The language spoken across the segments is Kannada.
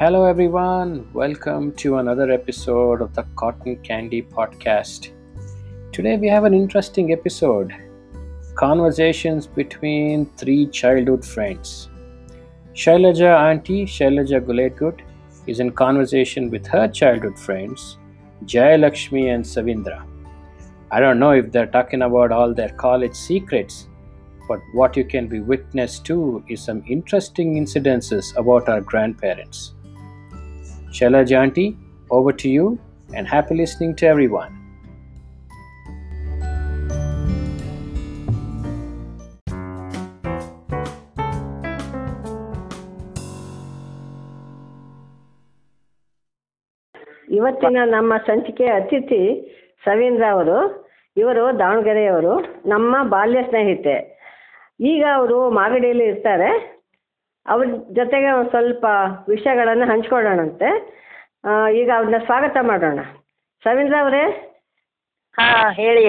Hello, everyone. Welcome to another episode of the Cotton Candy Podcast. Today, we have an interesting episode conversations between three childhood friends. Shailaja Auntie, Shailaja Guletgut, is in conversation with her childhood friends, Jayalakshmi and Savindra. I don't know if they're talking about all their college secrets, but what you can be witness to is some interesting incidences about our grandparents. Shailaja Auntie, over to you and happy listening to everyone. ಇವತ್ತಿನ ನಮ್ಮ ಸಂಚಿಕೆ ಅತಿಥಿ ಸವೀಂದ್ರ ಅವರು. ಇವರು ದಾವಣಗೆರೆಯವರು ನಮ್ಮ ಬಾಲ್ಯ ಸ್ನೇಹಿತೆ. ಈಗ ಅವರು ಮಾಗಡಿಯಲ್ಲಿ ಇರ್ತಾರೆ. ಅವ್ರ ಜೊತೆಗೆ ಒಂದು ಸ್ವಲ್ಪ ವಿಷಯಗಳನ್ನು ಹಂಚ್ಕೊಳ್ಳೋಣಂತೆ. ಈಗ ಅವ್ರನ್ನ ಸ್ವಾಗತ ಮಾಡೋಣ. ಸವೀಂದ್ರ ಅವರೇ? ಹಾ ಹೇಳಿ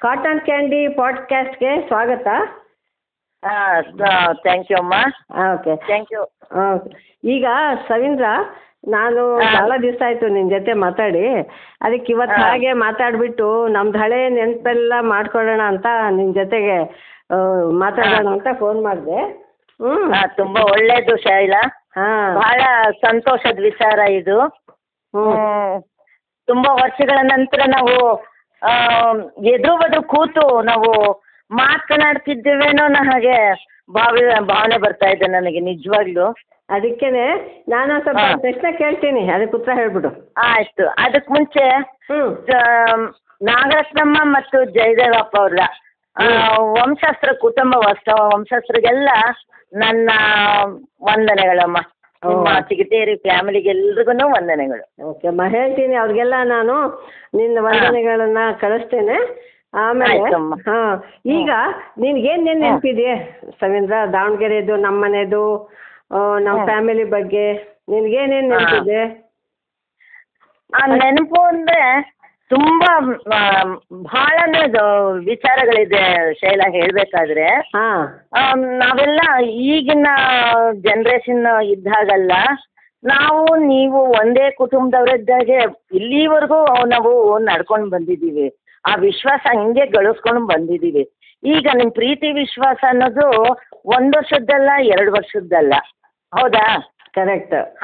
ಕಾಟನ್ ಕ್ಯಾಂಡಿ ಪಾಡ್ಕಾಸ್ಟ್ಗೆ ಸ್ವಾಗತ. ಥ್ಯಾಂಕ್ ಯು ಅಮ್ಮ. ಓಕೆ ಥ್ಯಾಂಕ್ ಯು ಈಗ ಸವೀಂದ್ರ ನಾನು. ಬಹಳ ದಿವಸ ಆಯ್ತು ನಿನ್ ಜೊತೆ ಮಾತಾಡಿ. ಅದಕ್ಕೆ ಇವತ್ತು. ಹಾಗೆ ಮಾತಾಡ್ಬಿಟ್ಟು ನಮ್ದು ಹಳೆ ನೆನಪೆಲ್ಲ ಮಾಡ್ಕೊಳ್ಳೋಣ ಅಂತ ನಿನ್ ಜೊತೆಗೆ ಮಾತಾಡೋಣ ಅಂತ ಫೋನ್ ಮಾಡಿದೆ. ಹ್ಮ್. ತುಂಬಾ ಒಳ್ಳೇದು ಶೈಲಾ. ಹಾ. ಬಹಳ ಸಂತೋಷದ ವಿಚಾರ ಇದು. ತುಂಬಾ ವರ್ಷಗಳ ನಂತರ ನಾವು ಎದುರು ಬದ್ರು ಕೂತು ನಾವು ಮಾತನಾಡ್ತಿದ್ದೇವೇನೋ ಅನ್ನೋ ಹಾಗೆ ಭಾವ ಭಾವನೆ ಬರ್ತಾ ಇದೆ ನನಗೆ ನಿಜವಾಗ್ಲೂ. ಅದಕ್ಕೇನೆ ನಾನು ಸ್ವಲ್ಪ. ಪ್ರಶ್ನೆ ಕೇಳ್ತೀನಿ ಅದಕ್ಕೆ ಉತ್ತರ ಹೇಳ್ಬಿಡು. ಆಯ್ತು. ಅದಕ್ಕೆ ಮುಂಚೆ ನಾಗರತ್ನಮ್ಮ ಮತ್ತು ಜಯದೇವಪ್ಪ ಅವ್ರ ಆ, ವಂಶಾಸ್ತ್ರ ಕುಟುಂಬ ವಾಸ್ತವ ವಂಶಾಸ್ತ್ರಗೆಲ್ಲ ನನ್ನ ವಂದನೆಗಳಮ್ಮ. ನಿಮ್ಮ ಫ್ಯಾಮಿಲಿಗೆ ಚಿಗಟೇರಿ ಫ್ಯಾಮಿಲಿಗೆಲ್ರಿಗೂ ವಂದನೆಗಳು. ಓಕೆ ಅಮ್ಮ ಹೇಳ್ತೀನಿ ಅವ್ರಿಗೆಲ್ಲ ನಾನು ನಿನ್ನ ವಂದನೆಗಳನ್ನ ಕಳಿಸ್ತೇನೆ. ಆಮೇಲೆ. ಹಾ ಈಗ ನಿನ್ಗೇನ್ ಏನ್ ನೆನಪಿದೆ ಸವೀಂದ್ರ ದಾವಣಗೆರೆದು ನಮ್ಮ ಮನೆದು ನಮ್ಮ ಫ್ಯಾಮಿಲಿ ಬಗ್ಗೆ. ನಿನ್ಗೇನೇನ್. ನೆನಪಿದೆ? ಆ ನೆನಪು ಅಂದ್ರೆ ತುಂಬಾ ಭಾಳನೇ ಅದು ವಿಚಾರಗಳಿದೆ ಶೈಲ ಹೇಳ್ಬೇಕಾದ್ರೆ. ಹಾ. ನಾವೆಲ್ಲ ಈಗಿನ ಜನ್ರೇಷನ್ ಇದ್ದಾಗಲ್ಲ ನಾವು ನೀವು ಒಂದೇ ಕುಟುಂಬದವರಿದ್ದಾಗೆ ಇಲ್ಲಿವರೆಗೂ ನಾವು ನಡ್ಕೊಂಡು ಬಂದಿದ್ದೀವಿ. ಆ ವಿಶ್ವಾಸ ಹಂಗೆ ಗಳಿಸ್ಕೊಂಡು ಬಂದಿದ್ದೀವಿ. ಈಗ ನಿಮ್ಮ ಪ್ರೀತಿ ವಿಶ್ವಾಸ ಅನ್ನೋದು ಒಂದು ವರ್ಷದ್ದಲ್ಲ ಎರಡು ವರ್ಷದ್ದಲ್ಲ. ಹೌದಾ? ಕರೆಕ್ಟ್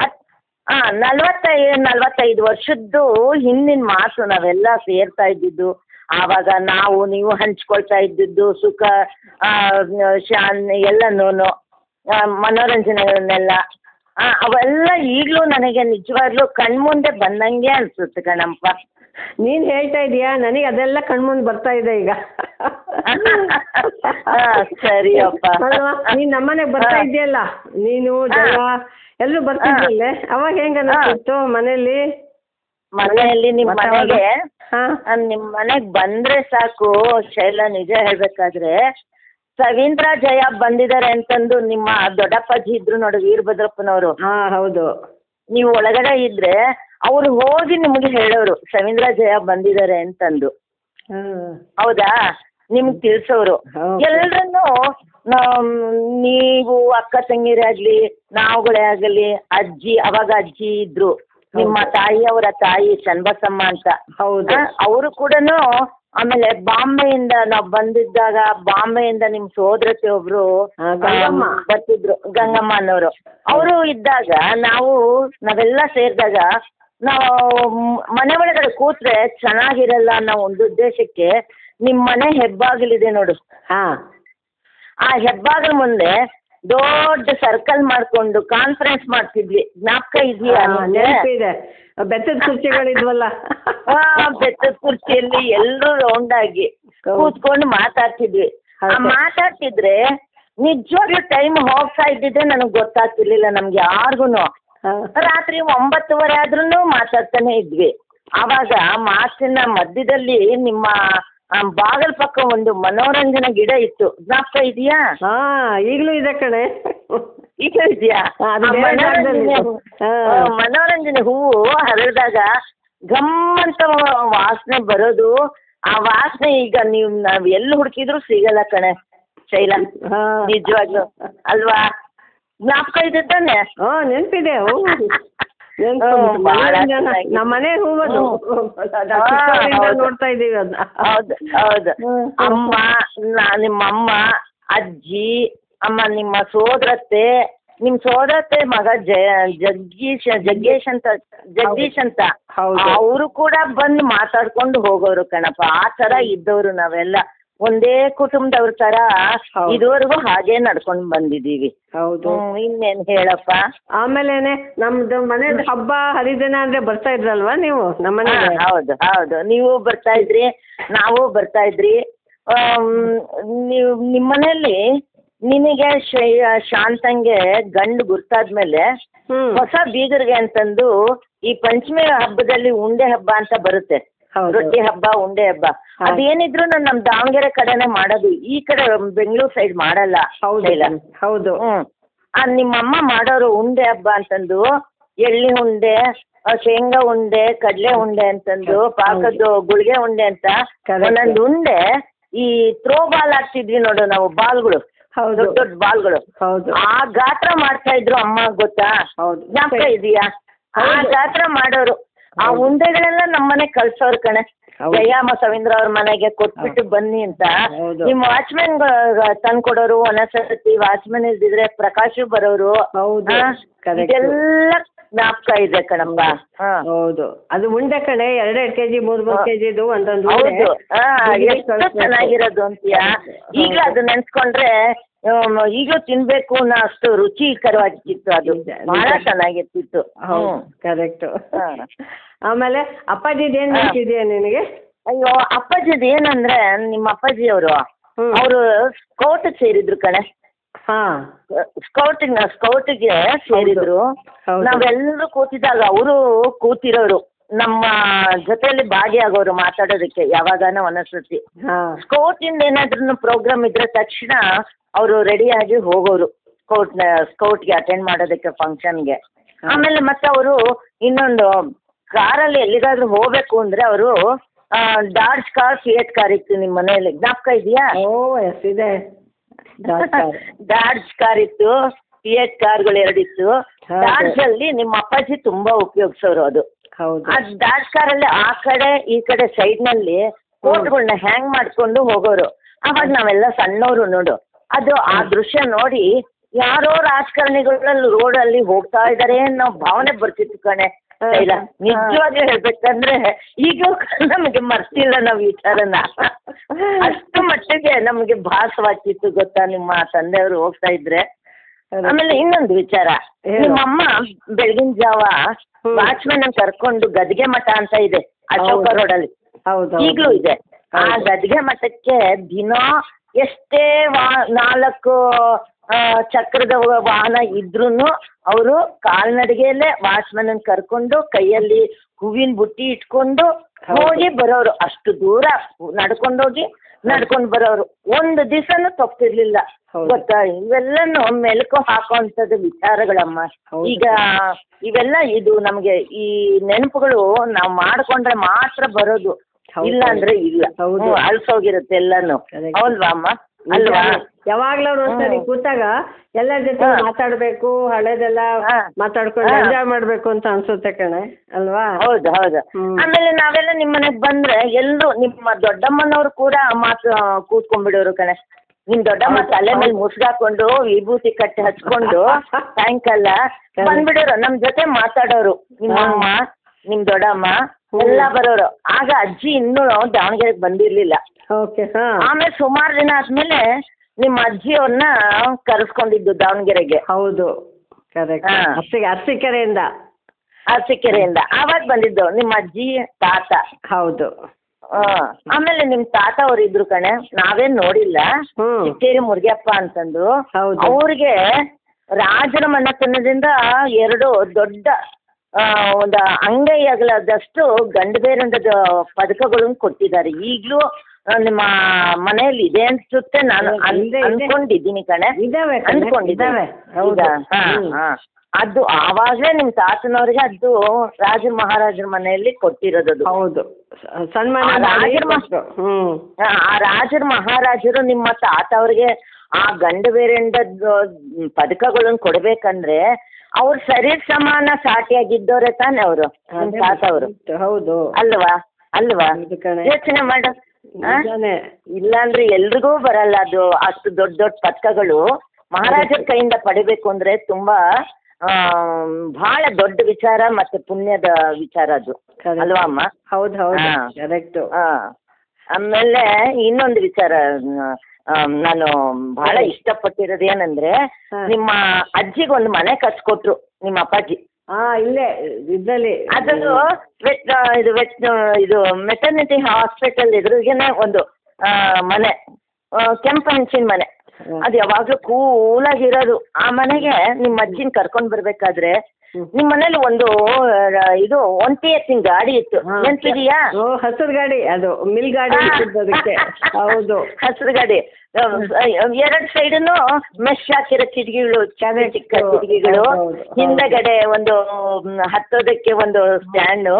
ಹಾಂ ನಲ್ವತ್ತೈ ನಲ್ವತ್ತೈದು ವರ್ಷದ್ದು ಹಿಂದಿನ ಮಾತು ನಾವೆಲ್ಲ ಸೇರ್ತಾ ಇದ್ದಿದ್ದು. ಆವಾಗ ನಾವು ನೀವು ಹಂಚ್ಕೊಳ್ತಾ ಇದ್ದಿದ್ದು ಸುಖ ಶಾನ್ ಎಲ್ಲನೂ ಮನೋರಂಜನೆಗಳನ್ನೆಲ್ಲ. ಆ, ಅವೆಲ್ಲ ಈಗಲೂ ನನಗೆ ನಿಜವಾಗ್ಲೂ ಕಣ್ಮುಂದೆ ಬಂದಂಗೆ ಅನ್ಸುತ್ತೆ ಕಣಪ್ಪ. ನೀನ್ ಹೇಳ್ತಾ ಇದೀಯಾ ನನಗೆ ಅದೆಲ್ಲ ಕಣ್ಮುಂದ್ ಬರ್ತಾ ಇದೆ ಈಗ. ಸರಿ ಅಪ್ಪ ನೀನ್ ನಮ್ಮನೆ ಬರ್ತಾ ಹಾ. ಇದೆಯಲ್ಲ ನೀನು ಜಯ ಎಲ್ಲರೂ ಬರ್ತಿದ್ರಲ್ಲೇ? ಅವಾಗ ಹೆಂಗ ಅನಿಸ್ತಿತ್ತು ಮನೇಲಿ? ಮನೆಯಲ್ಲಿ ನಿಮ್ಮ ಮನೆಗೆ ನಿಮ್ಮ ಮನೆಗೆ ಬಂದ್ರೆ ಸಾಕು ಶೈಲ ನಿಜ ಹೇಳ್ಬೇಕಾದ್ರೆ. ಸವೀಂದ್ರ ಜಯ ಬಂದಿದ್ದಾರೆ ಅಂತಂದು ನಿಮ್ಮ ದೊಡ್ಡಪ್ಪಾಜಿ ಇದ್ರು ನೋಡಿ ವೀರಭದ್ರಪ್ಪನವರು. ಹಾ ಹೌದು. ನೀವು ಒಳಗಡೆ ಇದ್ರೆ ಅವ್ರು ಹೋಗಿ ನಿಮಗೆ ಹೇಳೋರು ಸವೀಂದ್ರ ಜಯ ಬಂದಿದ್ದಾರೆ ಅಂತಂದು. ಹೌದಾ? ನಿಮ್ಗೆ ತಿಳಿಸೋರು. ಹೌದು. ನೀವು ಅಕ್ಕ ತಂಗಿರಾಗ್ಲಿ ಆಗಲಿ ನಾವುಗಳೇ ಆಗಲಿ ಅಜ್ಜಿ ಅವಾಗ ಅಜ್ಜಿ ಇದ್ರು. ನಿಮ್ಮ ತಾಯಿಯವರ ತಾಯಿ ಚನ್ಬಸಮ್ಮ ಅಂತ. ಹೌದಾ. ಅವರು ಕೂಡ ಆಮೇಲೆ ಬಾಂಬೆಯಿಂದ ನಾವು ಬಂದಿದ್ದಾಗ ಬಾಂಬೆಯಿಂದ ನಿಮ್ ಸೋದರತೆ ಒಬ್ರು ಬರ್ತಿದ್ರು. ಗಂಗಮ್ಮ ಅನ್ನೋರು. ಅವರು ಇದ್ದಾಗ ನಾವು ನಾವೆಲ್ಲ ಸೇರಿದಾಗ ನಾವು ಮನೆ ಒಳಗಡೆ ಕೂತ್ರೆ ಚೆನ್ನಾಗಿರಲ್ಲ ಅನ್ನೋ ಒಂದು ಉದ್ದೇಶಕ್ಕೆ ನಿಮ್ಮ ಮನೆ ಹೆಬ್ಬಾಗಿಲಿದೆ ನೋಡು. ಹಾ. ಆ ಹೆಬ್ಬಾಗಿಲ ಮುಂದೆ ದೊಡ್ಡ ಸರ್ಕಲ್ ಮಾಡ್ಕೊಂಡು ಕಾನ್ಫರೆನ್ಸ್ ಮಾಡ್ತಿದ್ವಿ. ಜ್ಞಾಪಕ ಇದೆಯಾ ಹಾ, ನೆನಪಿದೆ ಬೆತ್ತದ ಕುರ್ಚಿಗಳಿದ್ವಲ್ಲ ಆ, ಬೆಟ್ಟದ ಕುರ್ಚಿಯಲ್ಲಿ ಎಲ್ಲರೂ ರೌಂಡ್ ಆಗಿ ಕೂತ್ಕೊಂಡು ಮಾತಾಡ್ತಿದ್ವಿ. ಆ ಮಾತಾಡ್ತಿದ್ರೆ ನಿಜವಾಗ್ಲೂ ಟೈಮ್ ಹೋಗ್ತಾ ಇದ್ದಿದ್ರೆ ನನಗೆ ಗೊತ್ತಾಗ್ತಿರ್ಲಿಲ್ಲ ನಮ್ಗೆ ಯಾರಿಗೂ ಹಾ. ರಾತ್ರಿ ಒಂಬತ್ತುವರೆ ಆದ್ರೂ ಮಾತಾಡ್ತಾನೆ ಇದ್ವಿ. ಆವಾಗ ಮಾತಿನ ಮಧ್ಯದಲ್ಲಿ ನಿಮ್ಮ ಬಾಗಲ್ ಪಕ್ಕ ಒಂದು ಮನೋರಂಜನಾ ಗಿಡ ಇತ್ತು. ಜ್ಞಾಪಕ ಇದೆಯಾ? ಹಾ ಈಗಲೂ ಇದೆ ಕಣೆ. ಈಗ ಇದೆಯಾ? ಮನೋರಂಜನೆ ಮನೋರಂಜನೆ ಹೂವು ಹರಡಿದಾಗ ಗಮ್ಮಂತ ವಾಸನೆ ಬರೋದು. ಆ ವಾಸನೆ ಈಗ ನೀವು ನಾವ್ ಎಲ್ಲಿ ಹುಡುಕಿದ್ರು ಸಿಗಲ್ಲ ಕಣೆ ಶೈಲ. ನಿಜವಾಗ್ಲು. ಅಲ್ವಾ? ಜ್ಞಾಪಕ ಇದೆ ತಾನೆ? ನೆನಪಿದೆ. ನಮ್ಮ ಮನೆ ಹೂವದು ಅದು ಚಿಕ್ಕವರಿಂದ ನೋಡ್ತಾ ಇದೀವಿ ಅದನ್ನ. ಹೌದು ಹೌದು. ಅಮ್ಮ ನಾ- ನಿಮ್ಮ ಅಮ್ಮ ಅಜ್ಜಿ ಅಮ್ಮ ನಿಮ್ಮ ಸೋದರತ್ತೆ ನಿಮ್ ಸೋದರತ್ತೆ ಮಗ ಜಯ ಜಗ್ಗೀಶ್ ಜಗ್ಗೇಶ್ ಅಂತ ಜಗದೀಶ್ ಅಂತ. ಅವರು ಕೂಡ ಬಂದು ಮಾತಾಡ್ಕೊಂಡು ಹೋಗೋರು ಕಣಪ್ಪ. ಆ ತರ ಇದ್ದವರು ನಾವೆಲ್ಲ. ಒಂದೇ ಕುಟುಂಬದವ್ರ ತರ. ಇದುವರೆಗೂ ಹಾಗೆ ನಡ್ಕೊಂಡು ಬಂದಿದೀವಿ ಹೌದು. ಇನ್ನೇನ್ ಹೇಳಪ್ಪ? ಆಮೇಲೆನೆ ನಮ್ದು ಮನೆ ಹಬ್ಬ ಹರಿದಿನ ಅಂದ್ರೆ ಬರ್ತಾ ಇದ್ರಲ್ವಾ ನೀವು? ನಮ್ಮನೆ ಹೌದು ಹೌದು. ನೀವು ಬರ್ತಾ ಇದ್ರಿ ನಾವು ಬರ್ತಾ ಇದ್ರಿ. ನೀವು ನಿಮ್ಮ ಮನೆಯಲ್ಲಿ ನಿನಗೆ ಶಾಂತಂಗೆ ಗಂಡು ಗುರ್ತಾದ್ಮೇಲೆ ಹೊಸ ಬೀಗರಿಗೆ ಅಂತಂದು ಈ ಪಂಚಮಿ ಹಬ್ಬದಲ್ಲಿ ಉಂಡೆ ಹಬ್ಬ ಅಂತ ಬರುತ್ತೆ. ರೊಟ್ಟಿ ಹಬ್ಬ ಉಂಡೆ ಹಬ್ಬ. ಅದೇನಿದ್ರು ನಮ್ ದಾವಣಗೆರೆ ಕಡೆನೆ ಮಾಡೋದು. ಈ ಕಡೆ ಬೆಂಗಳೂರು ಸೈಡ್ ಮಾಡಲ್ಲ. ಹೌದು ಹ್ಮ್. ಆ ನಿಮ್ಮಮ್ಮ ಮಾಡೋರು ಉಂಡೆ ಹಬ್ಬ ಅಂತಂದು ಎಳ್ಳಿ ಉಂಡೆ ಶೇಂಗಾ ಉಂಡೆ ಕಡಲೆ ಉಂಡೆ ಅಂತಂದು ಪಾಕದ್ದು ಗುಳಿಗೆ ಉಂಡೆ ಅಂತ. ಒಂದೊಂದು ಉಂಡೆ ಈ ಥ್ರೋ ಬಾಲ್ ಹಾಕ್ತಿದ್ವಿ ನೋಡು ನಾವು ಬಾಲ್ಗಳು. ದೊಡ್ಡ ದೊಡ್ಡ ಬಾಲ್ಗಳು. ಹೌದು. ಆ ಗಾತ್ರ ಮಾಡ್ತಾ ಇದ್ರು ಅಮ್ಮ ಗೊತ್ತಾ? ಹೌದು. ಜ್ಞಾಪಕ ಇದೆಯಾ? ಆ ಗಾತ್ರ ಮಾಡೋರು. ಆ ಉಂಡೆಗಳೆಲ್ಲ ನಮ್ಮನೆ ಕಳ್ಸೋರ್ ಕಣೆ. ಜಯಮ್ಮ ಸವೀಂದ್ರ ಅವ್ರ ಮನೆಗೆ ಕೊಟ್ಬಿಟ್ಟು ಬನ್ನಿ ಅಂತ. ನಿಮ್ ವಾಚ್ಮೆನ್ ತಂದ್ಕೊಡೋರು ಒಂದೊಂದ್ಸತಿ ವಾಚ್ಮೆನ್ ಇಲ್ದಿದ್ರೆ ಪ್ರಕಾಶ್ ಬರೋರು. ಇದೆಲ್ಲ ಜ್ಞಾಪಕ ಇದೆ ಕಣಮ್ಮ ಹಾ. ಹೌದು. ಅದು ಉಂಡೆ ಕಣೆ ಎರಡೆರಡು ಕೆಜಿ ಮೂರ್ ಮೂರ್ ಕೆಜಿದು ಒಂದೊಂದು ಹೌದು. ಎಷ್ಟು ಚೆನ್ನಾಗಿರೋದು ಅಂತೀಯ? ಈಗ ಅದು ನೆನ್ಸ್ಕೊಂಡ್ರೆ ಈಗ ಈಗ್ಲೂ ತಿನ್ಬೇಕು ಅನ್ನೋ ಅಷ್ಟು ರುಚಿಕರವಾಗಿತ್ತು ಅದು. ಬಹಳ ಚೆನ್ನಾಗಿರ್ತಿತ್ತು. ಕರೆಕ್ಟ್. ಆಮೇಲೆ ಅಪ್ಪಾಜಿ ಏನ್. ನೆನ್ಪಿದೆಯಾ ನಿನಗೆ? ಅಯ್ಯೋ ಅಪ್ಪಾಜಿದ್ ಏನಂದ್ರೆ ನಿಮ್ಮ ಅಪ್ಪಾಜಿ ಅವರು. ಅವರು ಸ್ಕೌಟ್ ಸೇರಿದ್ರು ಕಣೆ. ಹಾ ಸ್ಕೌಟ್ ಸ್ಕೌಟ್ಗೆ ಸೇರಿದ್ರು. ನಾವೆಲ್ಲರೂ ಕೂತಿದ್ದಾಗ ಅವರು ಕೂತಿರೋರು. ನಮ್ಮ ಜೊತೆಯಲ್ಲಿ ಭಾಗಿಯಾಗೋರು ಮಾತಾಡೋದಕ್ಕೆ ಯಾವಾಗಾನ ಒಂದೊಂದು ಸರ್ತಿ ಸ್ಕೌಟ್ ಇಂದ ಏನಾದ್ರೂ ಪ್ರೋಗ್ರಾಮ್ ಇದ್ರೆ ತಕ್ಷಣ ಅವರು ರೆಡಿಯಾಗಿ ಹೋಗೋರು. ಸ್ಕೌಟ್ ಸ್ಕೌಟ್ಗೆ ಅಟೆಂಡ್ ಮಾಡೋದಕ್ಕೆ ಫಂಕ್ಷನ್ಗೆ ಆಮೇಲೆ ಮತ್ತೆ ಅವರು ಇನ್ನೊಂದು ಕಾರಲ್ಲಿ ಎಲ್ಲಿಗಾದ್ರೂ ಹೋಗ್ಬೇಕು ಅಂದ್ರೆ ಅವರು ಡಾರ್ಜ್ ಕಾರ್ ಫಿಯಟ್ ಕಾರ್ ಇತ್ತು ನಿಮ್ಮ ಮನೆಯಲ್ಲಿ. ಜ್ಞಾಪಕ ಇದೆಯಾ? ಓ ಎಸ್ ಇದೆ. ಡಾರ್ಜ್ ಕಾರ್ ಇತ್ತು ಫಿಯಟ್ ಕಾರ್ಗಳು ಎರಡಿತ್ತು. ಡಾಡ್ಜ್ ಅಲ್ಲಿ ನಿಮ್ಮ ಅಪ್ಪಾಜಿ ತುಂಬಾ ಉಪಯೋಗಿಸೋರು ಅದು. ಹೌದು. ಆ ಡಾರ್ಜ್ ಕಾರಲ್ಲಿ ಆ ಕಡೆ ಈ ಕಡೆ ಸೈಡ್ನಲ್ಲಿ ಕೋಟ್ಗಳನ್ನ ಹ್ಯಾಂಗ್ ಮಾಡ್ಕೊಂಡು ಹೋಗೋರು. ಅವಾಗ ನಾವೆಲ್ಲ ಸಣ್ಣವರು ನೋಡು. ಅದು ಆ ದೃಶ್ಯ ನೋಡಿ ಯಾರೋ ರಾಜಕಾರಣಿಗಳಲ್ಲಿ ರೋಡಲ್ಲಿ ಹೋಗ್ತಾ ಇದಾರೆ ಅನ್ನೋ ಭಾವನೆ ಬರ್ತಿತ್ತು ಕಣೆ. ಶೈಲ ನಿಜವಾಗಿ ನಿಜವಾಗ್ಲೂ ಹೇಳ್ಬೇಕಂದ್ರೆ ಈಗ ನಮಗೆ ಮರ್ತಿಲ್ಲ ನಾವು ವಿಚಾರನ ಅಷ್ಟು ಮಟ್ಟಿಗೆ ನಮಗೆ ಭಾಸವಾಗ್ತಿತ್ತು ಗೊತ್ತಾ ನಿಮ್ಮ ತಂದೆಯವರು ಹೋಗ್ತಾ ಇದ್ರೆ. ಆಮೇಲೆ ಇನ್ನೊಂದು ವಿಚಾರ. ನಿಮ್ಮಮ್ಮ ಬೆಳಗಿನ ಜಾವ. ವಾಚ್ಮನ್ ಕರ್ಕೊಂಡು ಗದ್ಗೆ ಮಠ ಅಂತ ಇದೆ ಅಶೋಕ ರೋಡ್ ರೋಡಲ್ಲಿ. ಹೌದು ಈಗಲೂ ಇದೆ. ಆ. ಗದ್ಗೆ ಮಠಕ್ಕೆ ದಿನ ಎಷ್ಟೇ ವಾ ನಾಲ್ಕು ಚಕ್ರದ ವಾಹನ ಇದ್ರೂ ಅವರು ಕಾಲ್ನಡಿಗೆಯಲ್ಲೇ ವಾಚ್ಮನ್ ಕರ್ಕೊಂಡು ಕೈಯಲ್ಲಿ ಹೂವಿನ ಬುಟ್ಟಿ ಇಟ್ಕೊಂಡು ಹೋಗಿ ಬರೋರು. ಅಷ್ಟು ದೂರ ನಡ್ಕೊಂಡೋಗಿ ನಡ್ಕೊಂಡು ಬರೋರು. ಒಂದು ದಿವಸನೂ ತಪ್ಪಿರ್ಲಿಲ್ಲ. ಗೊತ್ತಾ? ಇವೆಲ್ಲನೂ ಮೆಲುಕು ಹಾಕುವಂತದ ವಿಚಾರಗಳಮ್ಮ. ಈಗ ಇವೆಲ್ಲ ಇದು ನಮಗೆ ಈ ನೆನಪುಗಳು ನಾವು ಮಾಡ್ಕೊಂಡ್ರೆ ಮಾತ್ರ ಬರೋದು. ಇಲ್ಲ. ಅಂದ್ರೆ ಇಲ್ಲ ಅಳ್ಸೋಗಿರುತ್ತೆ ಎಲ್ಲಾನು. ಹೌಲ್ವಾ ಅಮ್ಮ? ಅಲ್ವಾ ಯಾವಾಗ್ಲೂ ಒಂದ್ಸರಿ. ಕೂತಾಗ ಎಲ್ಲರ ಜೊತೆ. ಮಾತಾಡ್ಬೇಕು ಹಳೆದೆಲ್ಲ. ಮಾತಾಡ್ಕೊಂಡು. ಎಂಜಾಯ್ ಮಾಡ್ಬೇಕು ಅಂತ ಅನ್ಸುತ್ತೆ ಕಣೆ ಅಲ್ವಾ ಹೌದು ಹೌದು. ಆಮೇಲೆ ನಾವೆಲ್ಲ ನಿಮ್ಮ ಮನೆಗೆ ಬಂದ್ರೆ ಎಲ್ಲರೂ ನಿಮ್ಮ ದೊಡ್ಡಮ್ಮನವ್ರು ಕೂಡ ಮಾತು ಕೂತ್ಕೊಂಡ್ಬಿಡೋರು ಕಣೆ ನಿಮ್ ದೊಡ್ಡಮ್ಮ ತಲೆ ಮೇಲೆ. ಮುಸ್ಗಾಕೊಂಡು ವಿಭೂತಿ ಕಟ್ಟಿ ಹಚ್ಕೊಂಡು ಸಾಯಂಕಾಲ ಬಂದ್ಬಿಡೋರು ನಮ್ ಜೊತೆ ಮಾತಾಡೋರು ನಿಮ್ಮಮ್ಮ ನಿಮ್ ದೊಡ್ಡಮ್ಮ. ಎಲ್ಲ ಬರೋರು. ಆಗ ಅಜ್ಜಿ ಇನ್ನೂ ದಾವಣಗೆರೆಗೆ ಬಂದಿರ್ಲಿಲ್ಲ. ಓಕೆ ಹಾ. ಆಮೇಲೆ ಸುಮಾರು ದಿನ ಆದ್ಮೇಲೆ ನಿಮ್ಮ ಅಜ್ಜಿಯವ್ರನ್ನ ಕರೆಸ್ಕೊಂಡಿದ್ದು ದಾವಣಗೆರೆಗೆ. ಹೌದು ಕರೆಕ್ಟ್ ಹಾ. ಅರ್ಸಿಕೆರೆಯಿಂದ. ಅರಸೀಕೆರೆಯಿಂದ. ಆವಾಗ ಬಂದಿದ್ದು ನಿಮ್ಮ ಅಜ್ಜಿ ತಾತ. ಹೌದು. ಆ, ಆಮೇಲೆ ನಿಮ್ ತಾತ ಅವ್ರು ಇದ್ರು ಕಣೆ ನಾವೇನ್ ನೋಡಿಲ್ಲ. ಹ್ಮ್. ಚಿಕ್ಕೇರಿ ಮುರುಗಪ್ಪ ಅಂತಂದು ಹೌದು. ಅವ್ರಿಗೆ ರಾಜರ ಮನೆತನದಿಂದ ಎರಡು ದೊಡ್ಡ ಒಂದು ಅಂಗೈ ಅಗಲದಷ್ಟು ಗಂಡು ಬೇರಂದದ ಪದಕಗಳನ್ನು ಕೊಟ್ಟಿದ್ದಾರೆ ಈಗಲೂ ನಿಮ್ಮ ಮನೆಯಲ್ಲಿ ಇದೆ ಅನ್ಸುತ್ತೆ ನಾನು. ಅನ್ಕೊಂಡಿದ್ದೀನಿ ಕಣೆ ಇದಾವೆ. ಹೌದು. ಹಾ ಹ್ಮ್. ಹಾ ಅದು ಆವಾಗಲೇ ನಿಮ್ ತಾತನವ್ರಿಗೆ ಅದು ರಾಜ ಮಹಾರಾಜರ ಮನೆಯಲ್ಲಿ ಕೊಟ್ಟಿರೋದು ಅದು. ಹೌದು ಸನ್ಮಾನ. ಹ್ಮ್ ಆ ರಾಜರ ಮಹಾರಾಜರು ನಿಮ್ಮ ತಾತ ಅವ್ರಿಗೆ ಆ ಗಂಡ ಬೇರೆಂಡದ್ದು ಪದಕಗಳನ್ನ ಕೊಡ್ಬೇಕಂದ್ರೆ ಅವ್ರ ಶರೀರ ಸಮಾನ ಸಾಟಿಯಾಗಿದ್ದವ್ರೆ ತಾನೇ ಅವರು. ನಿಮ್ ತಾತ ಅವರು ಹೌದು. ಅಲ್ವಾ? ಅಲ್ವಾ? ಹೌದು ಕಣೆ. ಯೋಚನೆ ಮಾಡು. ಆ? ನಿಜಾನೇ. ಇಲ್ಲಾಂದ್ರೆ ಎಲ್ರಿಗೂ ಬರಲ್ಲ ಅದು. ಅಷ್ಟು ದೊಡ್ಡ ದೊಡ್ಡ ಪದಕಗಳು ಮಹಾರಾಜರ ಕೈಯಿಂದ ಪಡಿಬೇಕು ಅಂದ್ರೆ ತುಂಬಾ ಆಮ್, ಬಹಳ ದೊಡ್ಡ ವಿಚಾರ ಮತ್ತೆ ಪುಣ್ಯದ ವಿಚಾರ ಅದು. Correct. ಅಲ್ವಾ ಅಮ್ಮ? ಹೌದು ಹೌದು. ಹಾ. ಕರೆಕ್ಟ್ ಆ, ಆಮೇಲೆ ಇನ್ನೊಂದು ವಿಚಾರ ನಾನು ಬಹಳ ಇಷ್ಟಪಟ್ಟಿರೋದು ಏನಂದ್ರೆ ನಿಮ್ಮ ಅಜ್ಜಿಗೆ ಒಂದು ಮನೆ ಕಟ್ಸ್ಕೊಟ್ರು ನಿಮ್ಮ ಅಪ್ಪಾಜಿ. ಆ ಇಲ್ಲೇ ಇದ್ರಲ್ಲಿ. ಅದು ವೆಟ್ ಇದು ವೆಟ್ ಇದು ಮೆಟರ್ನಿಟಿ ಹಾಸ್ಪಿಟಲ್ ಎದುರಿಗೆನೆ ಒಂದು ಮನೆ ಕೆಂಪ ಹಂಚಿನ ಮನೆ. ಅದು ಯಾವಾಗಲೂ ಕೂಲಾಗಿರೋದು. ಆ ಮನೆಗೆ ನಿಮ್ಮ ಅಜ್ಜಿನ ಕರ್ಕೊಂಡು ಬರ್ಬೇಕಾದ್ರೆ. ನಿಮ್ಮ ಮನೇಲಿ ಒಂದು ಇದು ಒಂಟಿ ಎತ್ತಿನ ಗಾಡಿ ಇತ್ತು. ನೆನ್ಪಿದೀಯಾ? ಓ ಹಸಿರು ಗಾಡಿ. ಅದು ಮಿಲ್ ಗಾಡಿ ಇಟ್ಟಿದ್ದು ಅದಕ್ಕೆ ಹೌದು. ಹಸಿರು ಗಾಡಿ. ಎರಡು ಸೈಡನ್ನು ಮೆಶ್ ಹಾಕಿರೋ ಕಿಟಕಿಗಳು ಚಿಕ್ಕ ಚಿಕ್ಕ ಕಿಟಕಿಗಳು. ಹೌದು, ಹೌದು. ಹಿಂದಗಡೆ ಒಂದು ಹತ್ತೋದಕ್ಕೆ ಒಂದು ಸ್ಟ್ಯಾಂಡು.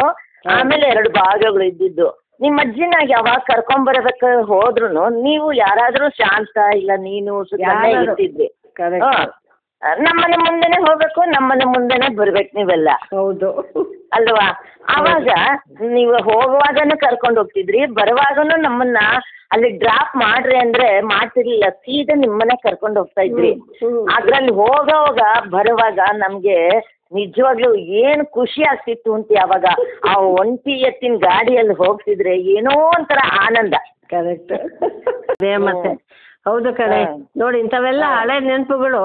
ಆಮೇಲೆ ಎರಡು ಭಾಗಗಳು ಇದ್ದಿದ್ದು. ನಿಮ್ಮ ಅಜ್ಜಿನ ಯಾವಾಗ ಕರ್ಕೊಂಬರ್ಬೇಕು ಹೋದ್ರು ನೀವು ಯಾರಾದ್ರೂ ಶಾಂತ ಇಲ್ಲ ನೀನು ಸುಮ್ಮನೆ. ಇರ್ತಿದ್ರಿ ಕರೆಕ್ಟ್ ಮನೆ ನಮ್ಮನೆ ಮುಂದೆನೆ ಹೋಗ್ಬೇಕು ನಮ್ಮನೆ ಮುಂದೆನೆ ಬರ್ಬೇಕು ನೀವೆಲ್ಲ. ಹೌದು. ಅಲ್ವಾ? ಆವಾಗ ನೀವು ಹೋಗುವಾಗನು ಕರ್ಕೊಂಡು ಹೋಗ್ತಿದ್ರಿ ಬರುವಾಗನು ನಮ್ಮನ್ನ ಅಲ್ಲಿ ಡ್ರಾಪ್ ಮಾಡ್ರಿ ಅಂದ್ರೆ ಮಾಡ್ತಿರ್ಲಿಲ್ಲ ಸೀದಾ ನಿಮ್ಮನೆ ಕರ್ಕೊಂಡು ಹೋಗ್ತಾ ಇದ್ರಿ. ಅದ್ರಲ್ಲಿ ಹೋಗೋವಾಗ ಬರುವಾಗ ನಮ್ಗೆ ನಿಜವಾಗ್ಲೂ ಏನು ಖುಷಿ ಆಗ್ತಿತ್ತು ಅಂತ ಯಾವಾಗ ಆ ಒಂಟಿ ಎತ್ತಿನ ಗಾಡಿಯಲ್ಲಿ ಹೋಗ್ತಿದ್ರೆ ಏನೋ ಒಂಥರ ಆನಂದ. ಕರೆಕ್ಟ್ ಮತ್ತೆ ಹೌದು ಕಣೆ. ನೋಡಿ ಇಂಥವೆಲ್ಲ ಹಳೆ ನೆನಪುಗಳು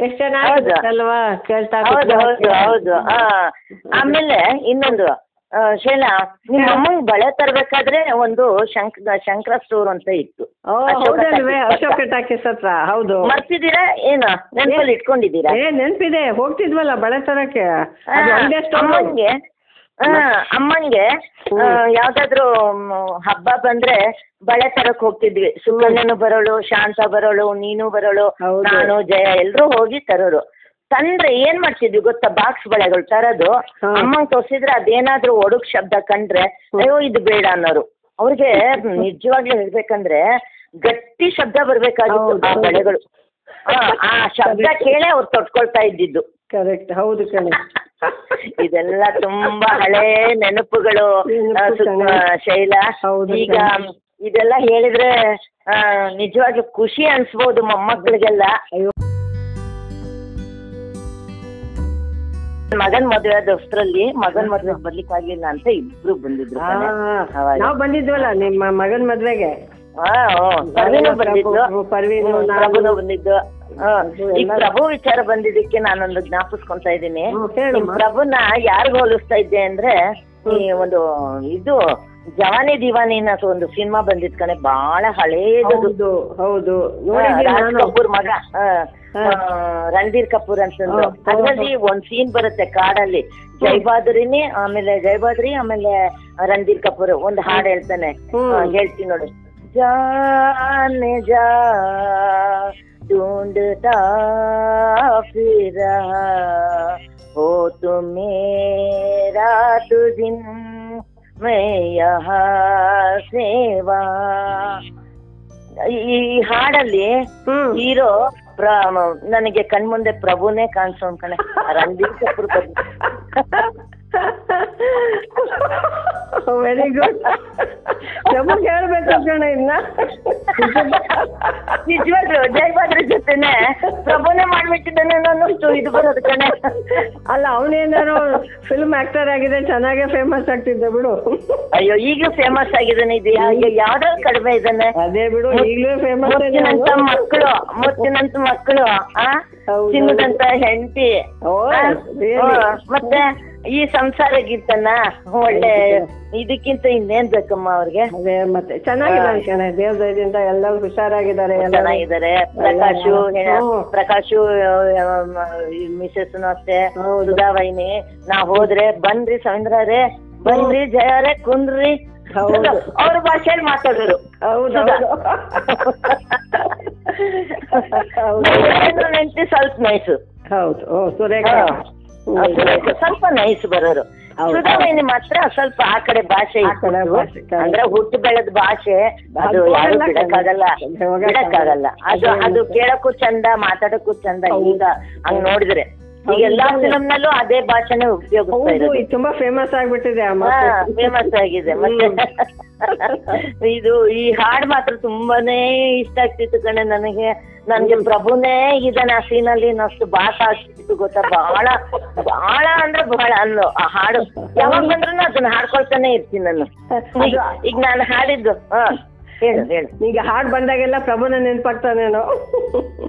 ಎಷ್ಟು ಚೆನ್ನಾಗಿರುತ್ತಲ್ವಾ ಕೇಳ್ತಾ ಹೌದು ಹೌದು ಹೌದು. ಆಮೇಲೆ ಇನ್ನೊಂದು ಶೈಲಾ ನಿಮ್ಮ ಅಮ್ಮಂಗ್ ಬಳೆ ತರ್ಬೇಕಾದ್ರೆ ಒಂದು ಶಂಕ್ ಶಂಕರ ಸ್ಟೋರ್ ಅಂತ ಇತ್ತು. ಅಶೋಕ ಟಾಕೀಸ್ ಹತ್ರ. ಹೌದು. ಮರ್ತಿದ್ದೀರಾ? ಏನು ನೆನಪಲ್ಲಿ ಇಟ್ಕೊಂಡಿದ್ದೀರಾ? ಏ ನೆನ್ಪಿದೆ. ಹೋಗ್ತಿದ್ವಲ್ಲ ಬಳೆ ತರಕ್ಕೆ. ಅಮ್ಮಂಗೆ ಅಮ್ಮಂಗೆ ಯಾವ್ದಾದ್ರು ಹಬ್ಬ ಬಂದ್ರೆ ಬಳೆ ತರಕ್ ಹೋಗ್ತಿದ್ವಿ. ಸುಕನ್ಯನು ಬರೋಳು ಶಾಂತ ಬರೋಳು ನೀನು ಬರೋಳು ನಾನು ಜಯ ಎಲ್ರೂ ಹೋಗಿ ತರೋರು. ತಂದ್ರೆ ಏನ್ ಮಾಡ್ತಿದ್ವಿ ಗೊತ್ತಾ? ಬಾಕ್ಸ್ ಬಳೆಗಳು ತರೋದು. ಅಮ್ಮಂಗ್ ತೋರ್ಸಿದ್ರೆ ಅದೇನಾದ್ರೂ ಒಡುಗ್ ಶಬ್ದ ಕಂಡ್ರೆ ಅಯ್ಯೋ ಇದು ಬೇಡ ಅನ್ನೋರು. ಅವ್ರಿಗೆ ನಿಜವಾಗ್ಲೂ ಹೇಳ್ಬೇಕಂದ್ರೆ ಗಟ್ಟಿ ಶಬ್ದ ಬರ್ಬೇಕಾಗಿತ್ತು ಆ ಬಳೆಗಳು. ಆ, ಆ ಶಬ್ದ ಕೇಳೇ ಅವ್ರು ತೊಟ್ಕೊಳ್ತಾ ಇದ್ದಿದ್ದು. ಕರೆಕ್ಟ್ ಹೌದು ಕಣೆ. ಇದೆಲ್ಲ ತುಂಬಾ ಹಳೆ ನೆನಪುಗಳು ಶೈಲಾ. ಈಗ ಇದೆಲ್ಲ ಹೇಳಿದ್ರೆ ನಿಜವಾಗಿ ಖುಷಿ ಅನ್ಸ್ಬೋದು ಮೊಮ್ಮಕ್ಕಳಿಗೆಲ್ಲ. ಮಗನ್ ಮದ್ವೆ ಆದ ಆದಷ್ಟರಲ್ಲಿ ಮಗನ್ ಮದ್ವೆ ಬರ್ಲಿಕ್ಕೆ ಆಗ್ಲಿಲ್ಲ ಅಂತ ಇಬ್ರು ಬಂದಿದ್ರು ನಾವು ಬಂದಿದ್ವಲ್ಲ ನಿಮ್ಮ ಮಗನ್ ಮದ್ವೆಗೆ? ಬಂದಿದ್ದು. ಬಂದಿದ್ದು. ಈ ಪ್ರಭು ವಿಚಾರ ಬಂದಿದ್ದಕ್ಕೆ ನಾನೊಂದು ಜ್ಞಾಪಿಸ್ಕೊಂತ ಇದ್ದೀನಿ. ಪ್ರಭುನ ಯಾರು ಹೋಲಿಸ್ತಾ ಇದ್ದೆ ಅಂದ್ರೆ ಈ ಒಂದು ಇದು ಜವಾನಿ ದಿವಾನಿ ಅನ್ನೋ ಒಂದು ಸಿನಿಮಾ ಬಂದಿದ್ ಕಣೆ ಬಹಳ ಹಳೇದು ಹೌದು ರಾಜ್ ಕಪೂರ್ ಮಗ. ರಣಧೀರ್ ಕಪೂರ್ ಅಂತಂದು. ಹೌದು, ಹೌದು. ಅದ್ರಲ್ಲಿ ಒಂದ್ ಸೀನ್ ಬರುತ್ತೆ ಕಾಡಲ್ಲಿ. ಜೈಬಾದ್ರಿನಿ ಆಮೇಲೆ ಜೈಬಾದ್ರಿ ಆಮೇಲೆ ರಣಬೀರ್ ಕಪೂರ್ ಒಂದು ಹಾಡು ಹೇಳ್ತಾನೆ. ಹೇಳ್ತೀನಿ ನೋಡಿ. ಜಾನೆ ಜಾ ढूंढता फिर हो तो मेरा तो दिन मैं यहाँ सेवा ಈ ಹಾಡಲ್ಲಿ ಹ್ಮ್ ಹೀರೋ ಪ್ರ ನನಗೆ ಕಣ್ಮುಂದೆ ಪ್ರಭುನೇ ಕಾಣಿಸೋನ್ ಕಣೆ ರಣಬೀರ್ ಕಪೂರ್ ಬಂದು ವೆರಿ ಗುಡ್ ನಮಗೆ ಹೇಳ್ಬೇಕು ಕಣ ಇನ್ನ. ನಿಜವಾಗ್ಲು ಜಯಭದ್ರ ಜೊತೆನೆ. ಪ್ರಭುನೆ ಮಾಡ್ಬಿಟ್ಟಿದ್ದಾನೆ ಅನ್ನೋಷ್ಟು ಇದು ಬರೋದು ಕಣೆ. ಅಲ್ಲ ಅವನೇನಾರು ಫಿಲ್ಮ್ ಆಕ್ಟರ್ ಆಗಿದೆ ಚೆನ್ನಾಗೆ ಫೇಮಸ್ ಆಗ್ತಿದ್ದ ಬಿಡು. ಅಯ್ಯೋ ಈಗಲೂ ಫೇಮಸ್ ಆಗಿದ್ದಾನೆ ಇದು ಯಾವ್ದಾದ್ರು ಕಡಿಮೆ ಇದ್ದಾನೆ. ಅದೇ ಬಿಡು ಈಗಲೂ ಫೇಮಸ್ ಮುತ್ತಿನಂತ ಮಕ್ಕಳು ಮುತ್ತಿನಂತ ಮಕ್ಕಳು ಆ. ಚಿನ್ನದಂತ ಹೆಂಡತಿ ಮತ್ತೆ ಈ ಸಂಸಾರ ಸಂಸಾರಕ್ಕಿಂತನ ಒಳ್ಳೆ ಇದಕ್ಕಿಂತ ಇನ್ನೇನ್ ಬೇಕಮ್ಮ ಅವ್ರಿಗೆ ಅದೇ ಮತ್ತೆ ಚೆನ್ನಾಗಿದ್ದಾರೆ ಕಣೆ ದೇವ್ರ ದಯದಿಂದ ಎಲ್ಲರೂ ಹುಷಾರಾಗಿದ್ದಾರೆ ಎಲ್ಲರೂ. ಚೆನ್ನಾಗಿದ್ದಾರೆ ಪ್ರಕಾಶು ಎಲ್ಲ-. ಪ್ರಕಾಶು ಮಿಸಸ್ನು ಅಷ್ಟೇ. ಸುಧಾವೈನಿ ನಾ ಹೋದ್ರೆ ಬನ್ರಿ ಸವೀಂದ್ರೇ ಬನ್ರಿ ಜಯರೇ ಕುಂದ್ರಿ. ಅವ್ರ ಭಾಷೆಯಲ್ಲಿ ಮಾತಾಡೋರು ಹೌದು. ನೆಂಟಿ ಸ್ವಲ್ಪ ನೈಸು ಹೌದು ಓ ಸುರೇಖ. ಸ್ವಲ್ಪ ನೈಸ್ ಬರೋರು. ಹೌದು. ಸುಧಾವೇಣಿ ಮಾತ್ರ ಸ್ವಲ್ಪ ಆ ಕಡೆ ಭಾಷೆ. ಅಂದ್ರೆ ಹುಟ್ಟು ಬೆಳೆದ ಭಾಷೆ ಅದು ಅದು ಯಾರು ಬಿಡಕ್ಕಾಗಲ್ಲ. ಬಿಡಕ್ಕಾಗಲ್ಲ. ಅದು ಅದು ಕೇಳಕ್ಕೂ ಚಂದ ಮಾತಾಡಕ್ಕೂ ಚಂದ. ಈಗ ಹಂಗ್ ನೋಡಿದ್ರೆ. ಎಲ್ಲಾ. ಫಿಲಮ್ ನಲ್ಲೂ ಅದೇ ಭಾಷೆನೇ ಉಪಯೋಗಿಸ್ತಾ ತುಂಬಾ ಫೇಮಸ್ ಆಗ್ಬಿಟ್ಟಿದೆ. ಫೇಮಸ್ ಆಗಿದೆ ಮತ್ತೆ ಇದು ಈ ಹಾಡ್ ಮಾತ್ರ ತುಂಬಾನೇ ಇಷ್ಟ ಆಗ್ತಿತ್ತು ಕಣೆ ನನಗೆ. ನನ್ಗೆ ಪ್ರಭುನೇ ಇದಾನೆ ಆ ಅಲ್ಲಿ ಅಷ್ಟು ಭಾಷ ಆಗ್ತಿತ್ತು ಗೊತ್ತಾ? ಬಹಳ ಬಹಳ ಅಂದ್ರೆ ಬಹಳ ಅನ್ನು ಆ ಹಾಡು. ಯಾವಾಗ ಬಂದ್ರು ಅದನ್ನ ಹಾಡ್ಕೊಳ್ತಾನೆ ಇರ್ತೀನಿ ನಾನು. ಈಗ ಈಗ ನಾನು ಹಾಡಿದ್ದು ಹಾ. ಹೇಳು ಹೇಳು. ಈಗ ಹಾಡ್ ಬಂದಾಗೆಲ್ಲ ಪ್ರಭುನ ನೆನ್ಪಾಗ್ತಾನೇನು?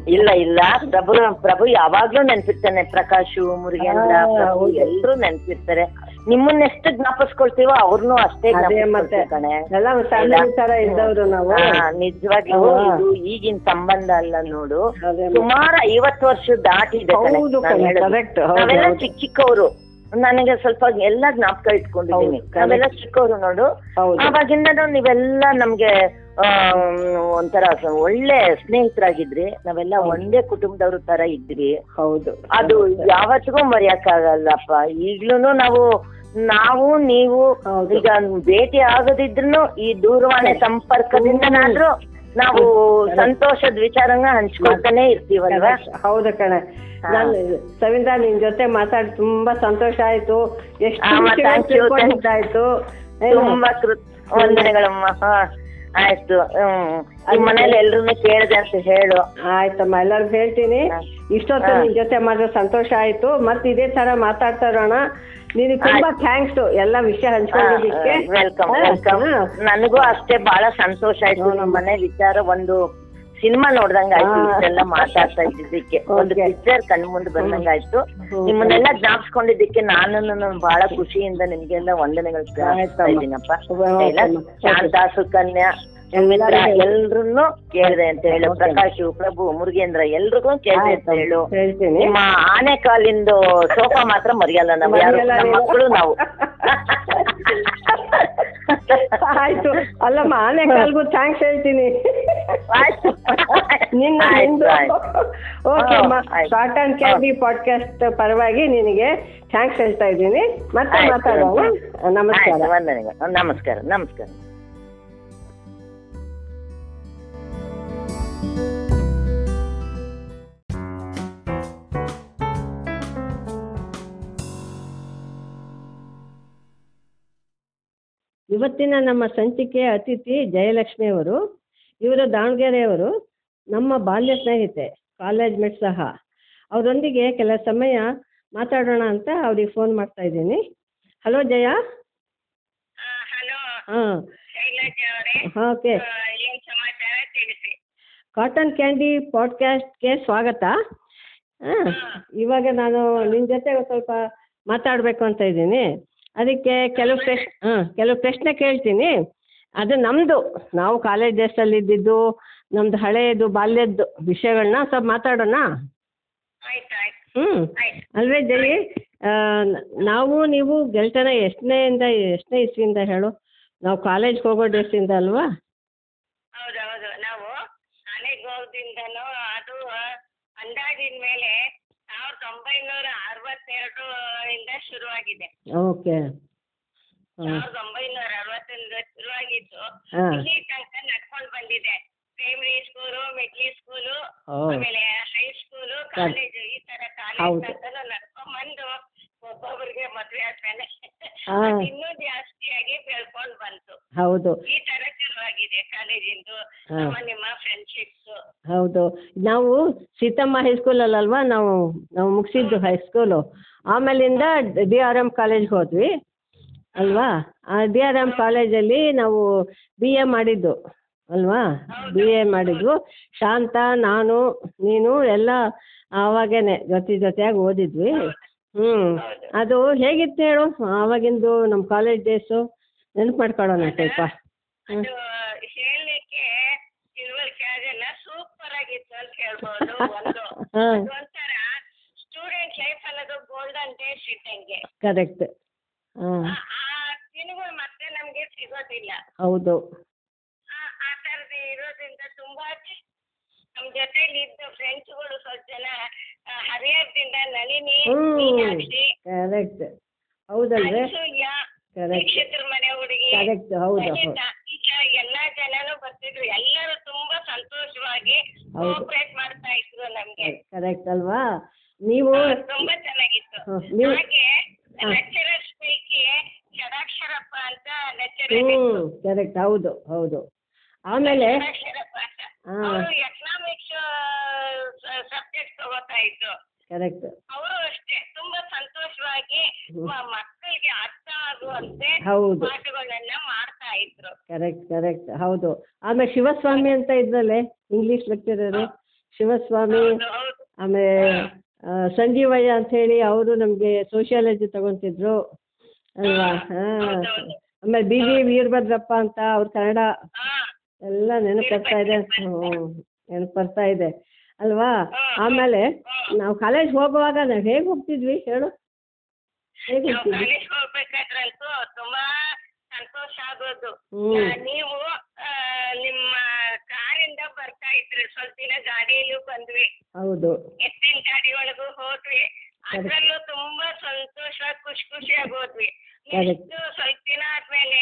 ಇಲ್ಲ ಇಲ್ಲ. ಪ್ರಭು ಪ್ರಭು ಯಾವಾಗ್ಲೂ ನೆನ್ಪಿರ್ತಾನೆ. ಪ್ರಕಾಶು ಮುರುಗೇಂದ್ರ ಪ್ರಭು ಎಲ್ಲರೂ ಎಲ್ರೂ ನೆನ್ಪಿರ್ತಾರೆ. ನಿಮ್ಮನ್ನ ಎಷ್ಟು ಜ್ಞಾಪಿಸ್ಕೊಳ್ತೀವೋ ಅವ್ರನ್ನು ಅಷ್ಟೇ ಇದ್ದವ್ರು ನಾವು. ನಿಜವಾಗ್ಲೂ ಇದು ಈಗಿನ ಸಂಬಂಧ ಅಲ್ಲ ನೋಡು. ಸುಮಾರು ಐವತ್ತು ವರ್ಷ ದಾಟಿದೆ ಹೌದು. ಚಿಕ್ಕ ಚಿಕ್ಕವರು. ನನಗೆ ಸ್ವಲ್ಪ ಎಲ್ಲ ಜ್ಞಾಪಕ ಇಟ್ಕೊಂಡಿದ್ದೀನಿ. ನಾವೆಲ್ಲ ಚಿಕ್ಕವರು ನೋಡು. ಅವಾಗಿಂದನು ಅವಾಗಿಂದ ನೀವೆಲ್ಲ ನಮ್ಗೆ ಒಂಥರ ಒಳ್ಳೆ ಸ್ನೇಹಿತರಾಗಿದ್ರಿ. ನಾವೆಲ್ಲ ಒಂದೇ ಕುಟುಂಬದವ್ರ ತರ ಇದ್ರಿ. ಹೌದು. ಅದು ಯಾವತ್ತಿಗೂ ಮರೆಯಕ್ಕಾಗಲ್ಲಪ್ಪ. ಈಗ್ಲೂನು ನಾವು ನಾವು ನೀವು ಈಗ ಭೇಟಿ ಆಗದಿದ್ರು ಈ ದೂರವಾಣಿ ಸಂಪರ್ಕದಿಂದನಾದ್ರೂ ನಾವು ಸಂತೋಷದ ವಿಚಾರನ ಹಂಚ್ಕೊಳ್ತಾನೆ ಇರ್ತೀವಲ್ವಾ? ಹೌದು ಕಣ. ನಾನು ಸವಿತಾ ನಿನ್ ಜೊತೆ ಮಾತಾಡಿ ತುಂಬಾ ಸಂತೋಷ ಆಯ್ತು. ಎಷ್ಟು ಆ, ಮ, ವಿಷಯಗಳು thank you, ತಿಳ್ಕೊಂಡಿದ್ದಾಯ್ತು ಏನು? ತುಂಬಾ ವಂದನೆಗಳಮ್ಮ. ಆಯ್ತು. ಹ್ಮ್. ಮನೇಲಿ ಎಲ್ರು ಕೇಳಿದೆ ಅಂತ ಹೇಳು. ಆಯ್ತಮ್ಮ ಎಲ್ಲರಿಗೂ ಹೇಳ್ತೀನಿ. ಇಷ್ಟೊತ್ತು. ನಿನ್ ಜೊತೆ ಮಾತ್ರ ಸಂತೋಷ ಆಯ್ತು. ಮತ್ತೆ ಇದೇ ತರ ಮಾತಾಡ್ತಾ ಇರೋಣ. ನಿನಗೆ ತುಂಬಾ ಥ್ಯಾಂಕ್ಸ್ ಎಲ್ಲ ವಿಷಯ ಹಂಚ್ಕೊಂಡಿದ್ದಕ್ಕೆ. ವೆಲ್ಕಮ್ ವೆಲ್ಕಮ್ ನನಗೂ ಅಷ್ಟೇ ಬಹಳ ಸಂತೋಷ ಆಯ್ತು. ನಮ್ಮ ಮನೆ ವಿಚಾರ ಒಂದು ಸಿನಿಮಾ ನೋಡ್ದಂಗ ಆಯ್ತು. ಇಷ್ಟೆಲ್ಲ ಮಾತಾಡ್ತಾ ಇದ್ದಿದ್ದಕ್ಕೆ. ಒಂದು. ಪಿಕ್ಚರ್ ಕಣ್ ಮುಂದೆ ಬಂದಂಗ ಆಯ್ತು. ನಿಮ್ಮನ್ನೆಲ್ಲ ಜ್ಞಾಪಿಸ್ಕೊಂಡಿದ್ದಕ್ಕೆ ನಾನು ಬಹಳ ಖುಷಿಯಿಂದ ನಿಮ್ಗೆಲ್ಲ ವಂದನೆಗಳು? ಶಾಂತ ಸುಕನ್ಯಾ ಎಲ್ರನ್ನೂ ಕೇಳಿದೆ ಅಂತ ಹೇಳು. ಪ್ರಕಾಶ್ ಪ್ರಭು ಮುರುಗೇಂದ್ರ ಎಲ್ರಿಗೂ ಕೇಳಿದೆ ಅಂತ ಹೇಳು. ನಿಮ್ಮ ಆನೆ ಕಾಲಿಂದು ಸೋಫಾ ಮಾತ್ರ ಮರೆಯಲ್ಲ ನಾವು ಯಾರು? ಮಕ್ಕಳು ನಾವು. ಆಯ್ತು. ಅಲ್ಲಮ್ಮ ಆನೆ ಕಾಲ್ಗೂ ಥ್ಯಾಂಕ್ಸ್ ಹೇಳ್ತೀನಿ. ನಿನ್ನ. ಓಕೆ ಅಮ್ಮ. ಶಾರ್ಟ್ ಅಂಡ್ ಕ್ಯಾಂಡಿ ಪಾಡ್ಕಾಸ್ಟ್ ಪರವಾಗಿ ನಿನಗೆ ಥ್ಯಾಂಕ್ಸ್ ಹೇಳ್ತಾ ಇದ್ದೀನಿ. ಮತ್ತೆ. ಮಾತಾಡೋಣ. ನಮಸ್ಕಾರ. ನಮಸ್ಕಾರ ನಮಸ್ಕಾರ. ಇವತ್ತಿನ ನಮ್ಮ ಸಂಚಿಕೆ ಅತಿಥಿ ಜಯಲಕ್ಷ್ಮಿ ಅವರು ಇವರು ದಾವಣಗೆರೆಯವರು ನಮ್ಮ ಬಾಲ್ಯ ಸ್ನೇಹಿತೆ ಕಾಲೇಜ್ ಮೇಟ್ ಸಹ. ಅವರೊಂದಿಗೆ ಕೆಲ ಸಮಯ ಮಾತಾಡೋಣ ಅಂತ ಅವ್ರಿಗೆ ಫೋನ್ ಮಾಡ್ತಾ ಇದ್ದೀನಿ. ಹಲೋ ಜಯ? ಹಾಂ. ಓಕೆ. ಕಾಟನ್ ಕ್ಯಾಂಡಿ ಪಾಡ್ಕಾಸ್ಟ್ಗೆ ಸ್ವಾಗತ. ಹಾಂ. ಇವಾಗ ನಾನು ನಿನ್ನ ಜೊತೆ ಸ್ವಲ್ಪ ಮಾತಾಡಬೇಕು ಅಂತ ಇದ್ದೀನಿ. ಅದಕ್ಕೆ ಕೆಲವು ಪ್ರಶ್ನೆ ಹಾಂ ಕೆಲವು ಪ್ರಶ್ನೆ ಕೇಳ್ತೀನಿ. ಅದು ನಮ್ಮದು ನಾವು ಕಾಲೇಜ್ ಡೇಸಲ್ಲಿ ಇದ್ದಿದ್ದು ನಮ್ದು ಹಳೆಯದು ಬಾಲ್ಯದ್ದು ವಿಷಯಗಳನ್ನ ಸ್ವಲ್ಪ ಮಾತಾಡೋಣ? ಹ್ಞೂ ಅಲ್ವೇ ಜಯಿ? ನಾವು ನೀವು ಗೆಳ್ತನ ಇಂದ ಎಷ್ಟನೇ ಇಸ್ವಿಯಿಂದ ಹೇಳು? ನಾವು ಕಾಲೇಜ್ಗೆ ಹೋಗೋ ಡೇಸಿಂದ ಅಲ್ವಾ ಹೌದು ಹೌದು ನಾವು ಕಾಲೇಜ್ ಹೋಗೋದ್ರಿಂದನೂ ಅದು ಅಂದಾಜಿನ ಮೇಲೆ ಸಾವಿರದ ಒಂಬೈನೂರ ಅರವತ್ತೆರಡು ಇಂದ ಶುರುವಾಗಿದೆ. ಓಕೆ. ಸಾವಿರದ ಒಂಬೈನೂರ ಅರವತ್ತರಿಂದ ಶುರುವಾಗಿತ್ತು. ಇಲ್ಲಿ ತನಕ ನಡ್ಕೊಂಡು ಬಂದಿದೆ. ಪ್ರೈಮರಿ ಸ್ಕೂಲು ಮಿಡ್ಲಿ ಸ್ಕೂಲು ಆಮೇಲೆ ಹೈ ಸ್ಕೂಲು ಕಾಲೇಜು ಈ ತರ ಕಾಲೇಜ್. ತನಕ ನಡ್ಕೊಂಡ್ ಬಂದು ಒಬ್ಬೊಬ್ಬರಿಗೆ ಮದ್ವೆ ಆದ್ಮೇಲೆ. ಇನ್ನೂ ಜಾಸ್ತಿಯಾಗಿ ಬೆಳ್ಕೊಂಡು ಬಂತು. ಹೌದು. ಈ ತರ ಶುರುವಾಗಿದೆ ಕಾಲೇಜಿಂದು. ನಮ್ಮ ನಿಮ್ಮ ಫ್ರೆಂಡ್ಶಿಪ್ಸ್ ಹೌದು. ನಾವು ಸೀತಮ್ಮ ಹೈಸ್ಕೂಲಲ್ಲಿ ಅಲ್ವಾ ನಾವು ನಾವು ಮುಗಿಸಿದ್ದು ಹೈಸ್ಕೂಲು ಆಮೇಲಿಂದ ಡಿ ಆರ್ ಎಂ ಕಾಲೇಜ್ಗೆ ಹೋದ್ವಿ. ಅಲ್ವಾ? ಆ ಡಿ ಆರ್ ಎಂ ಕಾಲೇಜಲ್ಲಿ ನಾವು ಬಿ ಎ ಮಾಡಿದ್ದು. ಅಲ್ವಾ? ಬಿ ಎ ಮಾಡಿದ್ವು ಶಾಂತ ನಾನು ನೀನು ಎಲ್ಲ ಆವಾಗೇನೆ ಜೊತೆ ಜೊತೆಯಾಗಿ ಓದಿದ್ವಿ. ಹ್ಞೂ ಅದು ಹೇಗಿತ್ತು ಹೇಳು? ಆವಾಗಿಂದು ನಮ್ಮ ಕಾಲೇಜ್ ಡೇಸು ನೆನಪು ಮಾಡ್ಕೊಳ್ಳೋಣ ಸ್ವಲ್ಪ. ಹ್ಞೂ ಹೇಳಲಿಕ್ಕೆ ಸೂಪರ್ ಆಗಿತ್ತು ಅಂತ ಹೇಳ್ಬೋದು ಒಂದು ಹಾಂ ಒಂಥರ ಸ್ಟೂಡೆಂಟ್ ಲೈಫ್ ಅನ್ನೋದು ಗೋಲ್ಡನ್ ಡೇಸ್ ಇದ್ದಂಗೆ ಕರೆಕ್ಟ್ ಹಾಂ. ಆ ದಿನಗಳು ಮತ್ತೆ ನಮ್ಗೆ ಸಿಗೋದಿಲ್ಲ. ಹೌದು. ಆ ಆ ಥರದ್ದು ಇರೋದ್ರಿಂದ ತುಂಬಾ ನಮ್ ಜೊತೆಲಿ ಇದ್ದ ಫ್ರೆಂಡ್ಸ್ಗಳು ಸ್ವಲ್ಪ ಜನ ಹರಿಯೋದ್ರಿಂದ ಹರಿಹರದಿಂದ ನಳಿನಿ ಮೀನಾಕ್ಷಿ ಕರೆಕ್ಟ್ ಹೌದಲ್ವೇ? ಅನ್ಸೂಯ ಕರೆಕ್ಟ್ ದೀಕ್ಷಿತರ ಮನೆ ಹುಡುಗಿ ಕರೆಕ್ಟ್ ಹೌದು ಹೌದು. ಅನಿತಾ, ಈ ಎಲ್ಲಾ ಜನನು ಬರ್ತಿದ್ರು. ಎಲ್ಲರೂ ತುಂಬಾ ಸಂತೋಷವಾಗಿ ಹೌದು. ಕೋಆಪರೇಟ್ ಮಾಡ್ತಾ ಇದ್ರು ನಮ್ಗೆ. ಕರೆಕ್ಟ್ ಅಲ್ವಾ? ನೀವು ತುಂಬಾ ಚೆನ್ನಾಗಿತ್ತು. ಹ, ನೀವು ಹಾಗೆ ಹ. ಲೆಕ್ಚರರ್ಸ್ ಪೈಕಿ ಷಡಾಕ್ಷರಪ್ಪ ಅಂತ ಲೆಕ್ಚರರ್ ಹ್ಞೂ ಕರೆಕ್ಟ್ ಹೌದು ಹೌದು. ಆಮೇಲೆ ಷಡಾಕ್ಷರಪ್ಪ ಅಂತ. ಹಾ. ಅವರು ಎಕನಾಮಿಕ್ಸ್ ಸಬ್ಜೆಕ್ಟ್ ತಗೋತಾ ಇದ್ರು. ಕರೆಕ್ಟ್ ಅವರು ಅಷ್ಟೇ ತುಂಬಾ ಸಂತೋಷವಾಗಿ ಮ- ಮಕ್ಕಳಿಗೆ ಅರ್ಥ ಆಗುವಂತೆ ಹೌದು. ಪಾಠಗಳನ್ನ ಮಾಡ್ತಾ ಇದ್ರು. ಕರೆಕ್ಟ್ ಕರೆಕ್ಟ್ ಹೌದು. ಆಮೇಲೆ ಶಿವಸ್ವಾಮಿ ಅಂತ ಇದ್ರಲ್ಲೇ ಇಂಗ್ಲಿಷ್ ಲೆಕ್ಚರರು ಶಿವಸ್ವಾಮಿ ಹೌದು. ಹೌದು ಆಮೇಲೆ ಸಂಜೀವಯ್ಯ ಅಂತ ಹೇಳಿ ಅವರು ನಮಗೆ ಸೋಷಿಯಾಲಜಿ ತಗೊಂತಿದ್ರು ಅಲ್ವಾ? ಹಾಂ. ಆಮೇಲೆ ಬಿ ವಿ ವೀರಭದ್ರಪ್ಪ ಅಂತ ಅವ್ರು ಕನ್ನಡ ಎಲ್ಲ ನೆನಪು ಬರ್ತಾ ಇದೆ. ಹ್ಞೂ ನೆನಪು ಬರ್ತಾ ಇದೆ. ಅಲ್ವಾ? ಆಮೇಲೆ ನಾವು ಕಾಲೇಜ್ ಹೋಗುವಾಗ ನಾವು ಹೇಗೆ ಹೋಗ್ತಿದ್ವಿ ಹೇಳು? ಹೇಗೆ ಸಂತೋಷ ಹೋಗ್ತಿದ್ವಿ ಕಾಲೇಜ್ ಹೋಗ್ಬೇಕಾದ್ರಂತೂ ತುಂಬಾ ಸಂತೋಷ ಆಗೋದು ಹ್ಮ್. ಆ, ನೀವು ಆ, ನಿಮ್ಮ ಕಾರಿಂದ ಬರ್ತಾ ಇದ್ರಿ ಸ್ವಲ್ಪ ದಿನ ಗಾಡಿಯಲ್ಲೂ ಬಂದ್ವಿ. ಹೌದು. ಎತ್ತಿನ ಗಾಡಿ ಒಳಗೂ ಹೋದ್ವಿ ಅದ್ರಲ್ಲೂ ತುಂಬಾ ಸಂತೋಷ ಖುಷಿ ಖುಷಿಯಾಗಿ ಹೋದ್ವಿ. Correct. ಸ್ವಲ್ಪ ದಿನ ಆದ್ಮೇಲೆ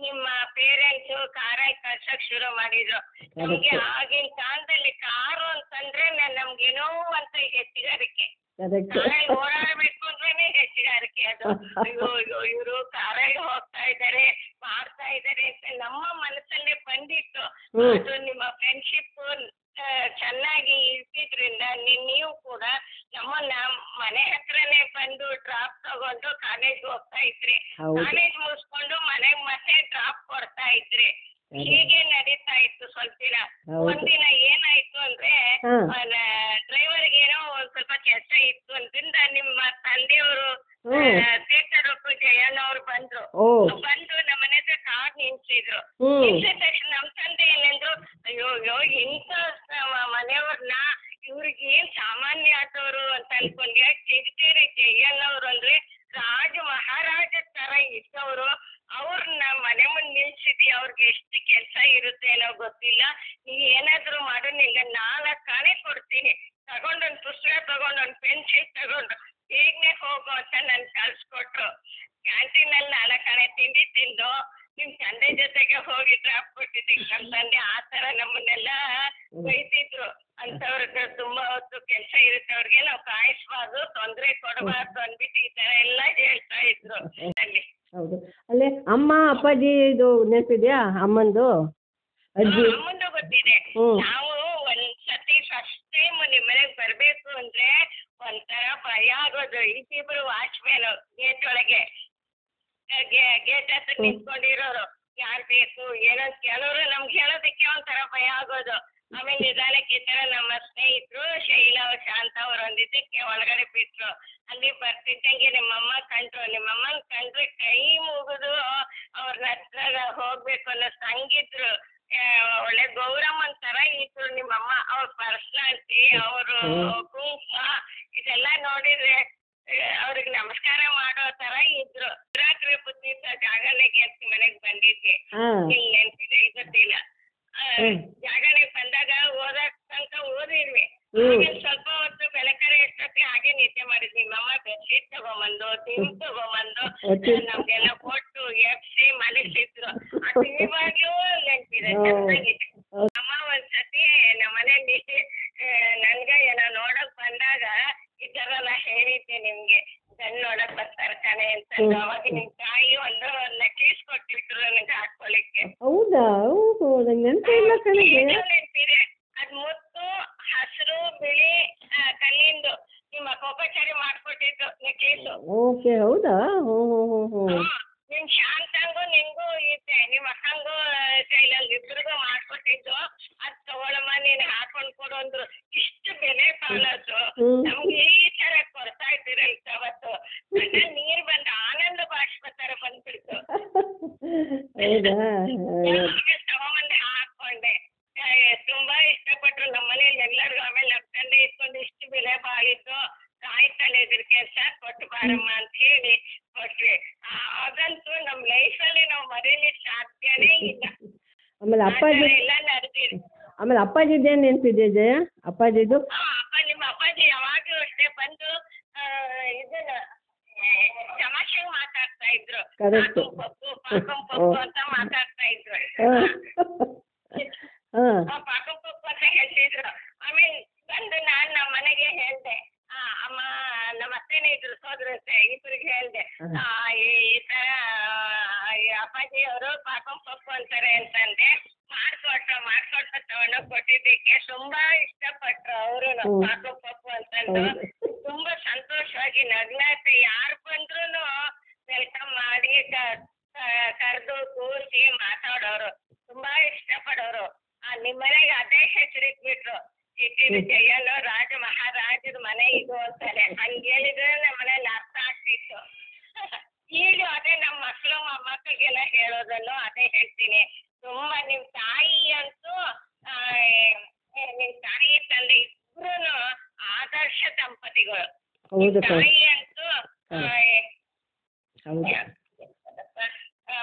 ನಿಮ್ಮ ಪೇರೆಂಟ್ಸ್ ಕಾರ ಕಳ್ಸಕ್ ಶುರು ಮಾಡಿದ್ರು. ನಮ್ಗೆ ಆಗಿನ ಕಾಲದಲ್ಲಿ ಕಾರು ಅಂತಂದ್ರೆ ನ- ನಮ್ಗೇನೋ ಅಂತ ಹೆಚ್ಚುಗಾರಿಕೆ. ಕರೆಕ್ಟ್. ಕಾರಲ್ಲಿ ಓಡಾಡ್ಬೇಕು ಅಂದ್ರೇನೆ ಹೆಚ್ಚುಗಾರಿಕೆ ಅದು. ಅಯ್ಯೋ ಅಯ್ಯೋ ಇವರು ಕಾರಲ್ಲಿ ಹೋಗ್ತಾ ಇದ್ದಾರೆ ಮಾಡ್ತಾ ಇದಾರೆ ಅಂತ ನಮ್ಮ ಮನಸ್ಸಲ್ಲೇ ಬಂದಿತ್ತು. ಹ್ಮ್. ಅದು ನಿಮ್ಮ ಫ್ರೆಂಡ್ಶಿಪ್ ಚೆನ್ನಾಗಿ ಇರ್ತಿದ್ರಿಂದ ನಿ- ನೀವು ಕೂಡ ನಮ್ಮನ್ನ ಮನೆ ಹತ್ರನೇ ಬಂದು ಡ್ರಾಪ್ ತಗೊಂಡು ಕಾಲೇಜ್ ಹೋಗ್ತಾ ಇದ್ರಿ. ಕಾಲೇಜ್ ಮುಗಿಸ್ಕೊಂಡು ಮನೆಗ್ ಮತ್ತೆ ಡ್ರಾಪ್ ಕೊಡ್ತಾ ಇದ್ರಿ ಹೌದು. ಹೀಗೆ ನಡೀತಾ ಇತ್ತು ಸ್ವಲ್ಪ ದಿನ ಹೌದು. ಒಂದಿನ ಏನಾಯ್ತು ಅಂದ್ರೆ ಹಾ. ಡ್ರೈವರ್ಗೆ ಏನೋ ಒಂದ್ ಸ್ವಲ್ಪ ಕೆಲಸ ಇತ್ತು ಅಂದ್ರಿಂದ ನಿಮ್ಮ ತಂದೆಯವರು ಹ್ಮ್. ಥಿಯೇಟರ್ ಜಯಣ್ಣ ಅವ್ರು ಬಂದ್ರು ಓ ಬಂದು ನಮ್ಮ ಮನೆ ಹತ್ರ ಕಾರ್ ನಿಲ್ಸಿದ್ರು ಹ್ಮ್. ನಿಲ್ಸಿದ ತಕ್ಷಣ ನಮ್ಮ ತಂದೆ ಏನಂದ್ರು ಅಯ್ಯೋ ಅಯ್ಯೋ ಇಂಥ ಸ- ಮನೆಯವ್ರನ್ನ ಇವ್ರಿಗೆ ಏನ್ ಸಾಮಾನ್ಯ ಆದವರು ಅಂತ ಅನ್ಕೊಂಡೆ ಚಿಗಟೇರಿ ಜಯಣ್ಣವ್ರು ಅಂದ್ರೆ ರಾಜ ಮಹಾರಾಜ ತರ ಇದ್ದವರು ಅವ್ರನ್ನ ಮನೆ ಮುಂದೆ ನಿಲ್ಸಿದಿ ಅವ್ರಿಗೆ ಎಷ್ಟು ಕೆಲಸ ಇರುತ್ತೆ ಏನೋ ಗೊತ್ತಿಲ್ಲ ನೀ ಏನಾದ್ರು ಮಾಡು ನಿಂಗೆ ನಾಲ್ಕು ಕಾಣೆ ಕೊಡ್ತೀನಿ ತಗೊಂಡು ಒಂದು ಪುಸ್ತಕ ತಗೊಂಡು ಒಂದು ಪೆನ್ಸಿಲ್ ತಗೊಂಡು ಬೇಗನೆ ಹೋಗು ಅಂತ ನನ್ ಕಳ್ಸ್ಕೊಟ್ರು ಕ್ಯಾಂಟೀನಲ್ಲಿ ನಾಲ್ಕು ಕಣೆ ತಿಂಡಿ ತಿಂದು ನಿಮ್ ತಂದೆ ಜೊತೆಗೆ ಹೋಗಿ ಡ್ರಾಪ್ ಕೊಟ್ಟಿದ್ದೀವಿ ನಮ್ ತಂದೆ ಆ ತರ ನಮ್ಮನ್ನೆಲ್ಲ ಬೈತಿದ್ರು ಅಂತವ್ರಿಗೆ ತುಂಬಾ ಹೊತ್ತು ಕೆಲಸ ಇರುತ್ತೆ ಅವ್ರಿಗೆ ನಾವು ಕಾಯಿಸ್ಬಾರ್ದು ತೊಂದ್ರೆ ಕೊಡಬಾರ್ದು ಅಂದ್ಬಿಟ್ಟು ಈ ತರ ಎಲ್ಲ ಹೇಳ್ತಾ ಇದ್ರು. ಅಲ್ಲಿ ಹೌದು. ಅಲ್ಲೇ ಅಮ್ಮ ಅಪ್ಪಾಜಿ ಇದು ನೆನಪಿದ್ಯಾ ಅಮ್ಮಂದು? ಅಜ್ಜಿ. ಅಮ್ಮಂದು ಗೊತ್ತಿದೆ. ಹ್ಮ್. ನಾವು ಒಂದ್ ಸತಿ ಫಸ್ಟ್ ಟೈಮ್ ನಿಮ್ ಮನೆಗ್ ಬರ್ಬೇಕು ಅಂದ್ರೆ ಒಂಥರ ಭಯ ಆಗೋದು. ಇಬ್ಬಿಬ್ರು ವಾಚ್ಮ್ಯಾನ್ ಗೇಟ್ ಒಳಗೆ. ಗೇಟ್ ಹತ್ರ ನಿಂತ್ಕೊಂಡಿರೋರು. ಯಾರ್ ಬೇಕು? ಏನೋ ಕೆಲವರು ನಮ್ಗೆ ಹೇಳೋದಕ್ಕೆ ಒಂಥರ ಭಯ ಆಗೋದು. ಆಮೇಲೆ ನಿಧಾನಕ್ಕೆ ಈ ತರ ನಮ್ಮ ಸ್ನೇಹಿತರು ಶೈಲಾ ಶಾಂತ ಅವ್ರು ಒಂದಿದ್ದಕ್ಕೆ ಒಳಗಡೆ ಬಿಟ್ರು. ಅಲ್ಲಿ ಬರ್ತಿದ್ದಂಗೆ ನಿಮ್ಮಮ್ಮ ಕಂಡ್ರು. ನಿಮ್ಮಮ್ಮನ್ ಕಂಡ್ರು ಕೈ ಮುಗಿದು ಅವ್ರ ಹತ್ರ ಹೋಗ್ಬೇಕು ಅನ್ನೋ ಸಂಗಿದ್ರು ಒಳ್ಳೆ ಗೌರಮ್ ತರ ಇದ್ರು ನಿಮ್ಮಮ್ಮ. ಅವ್ರ ಪರ್ಸನಾಲಿಟಿ ಅವರು ಕುಂಕುಮ ಇದೆಲ್ಲ ನೋಡಿದ್ರೆ ಅವ್ರಿಗೆ ನಮಸ್ಕಾರ ಮಾಡೋ ತರ ಇದ್ರು. ರಾತ್ರಿ ಬುದ್ಧಿ ಜಾಗಲೆಗೆ ಅಂತ ಮನೆಗ್ ಬಂದಿದ್ದೆ ನಿಂಗ್ ನೆನ್ಪಿದೆ? ಗೊತ್ತಿಲ್ಲ ಆ, ಹ್ಮ್. ಜಾಗರಣೆಗೆ ಬಂದಾಗ ಓದಕ್ ತನಕ ಓದಿದ್ವಿ ಹ್ಮ್. ಆಮೇಲೆ ಸ್ವಲ್ಪ ಹೊತ್ತು ಬೆಳಕರೆ ಎಷ್ಟೊತ್ತಿಗೆ ಹಾಗೆ ನಿದ್ದೆ ಮಾಡಿದ್ವಿ. ನಿಮ್ಮಮ್ಮ ಬೆಡ್ಶೀಟ್ ತಗೊಂಬಂದು ತಿಂಡಿ ತಗೊಂಬಂದು ನಮ್ಗೆಲ್ಲ ಕೊಟ್ಟು ಎಫ್ಸಿ ಮಲಗಿಸಿದ್ರು. ಅದು ಇವಾಗ್ಲೂ ನೆನ್ಪಿದೆ. ಚೆನ್ನಾಗಿದೆ ಹೌದು. ಅಮ್ಮ ಒಂದ್ಸತಿ ನಮ್ಮ ಮನೆಯಲ್ಲಿ ನನ್ಗ ಏನೋ ನೋಡಕ್ ಬಂದಾಗ ಈ ತರ ನಾ ಹೇಳಿದ್ದೆ ನಿಮ್ಗೆ ಗಂಡ್ ನೋಡಕ್ ಬರ್ತಾರ ಕಣೆ ಅಂತ ಹ್ಮ್. ಅವಾಗ ನಿಮ್ ತಾಯಿ ಒಂದು ನೆಕ್ಲೇಸ್ ಕೊಟ್ಟಿದ್ರು ನನಗೆ ಹಾಕೊಳಿಕ್ಕೆ ಹೌದಾ ಓಹೋ ನಂಗೆ ನೆನಪೇ ಇಲ್ಲ ಕಣಗೆ ಇದು ನೆನ್ಪಿದೆ ಅದ್ ಮುತ್ತು ಹಸಿರು ಬಿಳಿ ಆ, ಕಲ್ಲಿಂದು ನಿಮ್ಮ ಕೋಪಚಾರಿ ಮಾಡ್ಕೊಟ್ಟಿದ್ದು ನೆಕ್ಲೇಸ್ ಓಕೆ ಹೌದಾ ಹ್ಞೂ ಹ್ಞೂ ಹ್ಞೂ ಹ್ಞೂ ನಿಮ್ ಶಾಂತಂಗೂ ನಿಂಗೂ ಇದೆ ನಿಮ್ ಅಕ್ಕಂಗೂ ಕೈಲಲ್ಲಿ ಇಬ್ರಿಗೂ ಮಾಡ್ಕೊಟ್ಟಿದ್ದು ಅದ್ ತಗೊಳಮ್ಮ ನೀನ್ ಹಾಕೊಂಡ್ ಕೊಡು ಅಂದ್ರು ಇಷ್ಟು ಬೆಲೆ ಬಾಳೋದು ಹ್ಮ್. ನಮ್ಗೆ ಈ ತರ ಕೊಡ್ತಾ ಇದ್ದೀರಲ್ತ ಅವತ್ತು ಕಣ್ಣಲ್ಲಿ ನೀರ್ ಬಂದ ಆನಂದ ಬಾಷ್ಪ ತರ ಬಂದ್ಬಿಡ್ತು ಹೌದಾ? ತಗೊಂಬಂದು ತುಂಬಾ ಇಷ್ಟಪಟ್ರು ನಮ್ಮ ಮನೇಲಿ ಎಲ್ಲರಿಗೂ. ಆಮೇಲೆ ನಮ್ಮ ತಂದೆ ಇಟ್ಕೊಂಡು ಇಷ್ಟು ಬೆಲೆ ಬಾಳಿದ್ದು ಕಾಯ್ತಾನೆ ಇದ್ರ ಕೆಲಸ ಕೊಟ್ಟು ಬಾರಮ್ಮ ಅಂತ ಹೇಳಿ ಕೊಟ್ವಿ. ಆ, ಅದಂತೂ ನಮ್ಮ ಲೈಫಲ್ಲಿ ನಾವು ಮರೀಲಿಕ್ಕೆ ಸಾಧ್ಯನೇ ಇಲ್ಲ. ಆಮೇಲೆ ಅಪ್ಪಾಜಿ ಎಲ್ಲ ನಡೆದಿದೆ. ಆಮೇಲೆ ಅಪ್ಪಾಜಿದ್ದು ಏನು ನೆನಪಿದೆ ಜಯ? ಅಪ್ಪಾಜಿದು? ಅಪ್ಪ ನಿಮ್ಮ ಅಪ್ಪಾಜಿ ಯಾವಾಗಲೂ ಅಷ್ಟೇ ಬಂದು ಇದನ್ನ ತಮಾಷೆ ಮಾತಾಡ್ತಾ ಇದ್ರು. Correct. ಪಾಕಂ ಪಪ್ಪು ಅಂತ ಮಾತಾಡ್ತಾ ಇದ್ರು ಹಾಂ ಆ ಪಾಕಂ ಪಪ್ಪು ಅಂತ ಹೇಳ್ತಿದ್ರು ಆಮೇಲೆ ಬಂದು ನಾನ್ ನಮ್ಮ ಮನೆಗೆ ಹೇಳ್ದೆ ಅಮ್ಮ ನಮ್ಮ ಅತ್ತೆನೇ ಇದ್ರು ಸೋದರತ್ತೆ ಇಬ್ಬರಿಗೆ ಹೇಳ್ದೆ ಆ, ಈ ತರ ಅಪ್ಪಾಜಿ ಅವರು ಪಾಕಂ ಪಪ್ಪು ಅಂತಾರೆ ಅಂತಂದೆ ಮಾಡ್ಕೊಟ್ರು ಮಾಡ್ಕೊಟ್ಟು ತಗೊಂಡೋಗ್ ಕೊಟ್ಟಿದ್ದಕ್ಕೆ ತುಂಬಾ ಇಷ್ಟಪಟ್ರು ಅವರು. ಪಾಕಂ ಪಪ್ಪು ಅಂತಂದು ತುಂಬಾ ಸಂತೋಷವಾಗಿ ನಗ್ನಾತೆ ಯಾರು ಬಂದ್ರು ವೆಲ್ಕಮ್ ಮಾಡಿ ಕರೆದು ಕೂರಿಸಿ ಮಾತಾಡೋರು ತುಂಬಾ ಇಷ್ಟಪಡೋರು. ಆ ನಿಮ್ ಮನೆಗೆ ಅದೇ ಹೆಸರಿಟ್ಬಿಟ್ರು ಚಿಟ್ಟಿ ವಿಜಯನು ರಾಜ ಮಹಾರಾಜರ ಮನೆ ಇದು ಅಂತಾರೆ ಹಂಗ ಹೇಳಿದ್ರೆ ನಮ್ಮ ಮನೇಲಿ ಅರ್ಥ ಆಗ್ತಿತ್ತು. ಈಗ ಅದೇ ನಮ್ಮ ಮಕ್ಕಳು ಮೊಮ್ಮಕ್ಕಳಿಗೆಲ್ಲ ಹೇಳೋದನ್ನು ಅದೇ ಹೇಳ್ತೀನಿ. ತುಂಬಾ ನಿಮ್ ತಾಯಿ ಅಂತೂ ನಿಮ್ ತಾಯಿ ತಂದೆ ಇಬ್ರು ಆದರ್ಶ ದಂಪತಿಗಳು. ತಾಯಿ ಅಂತೂ ಹೌದು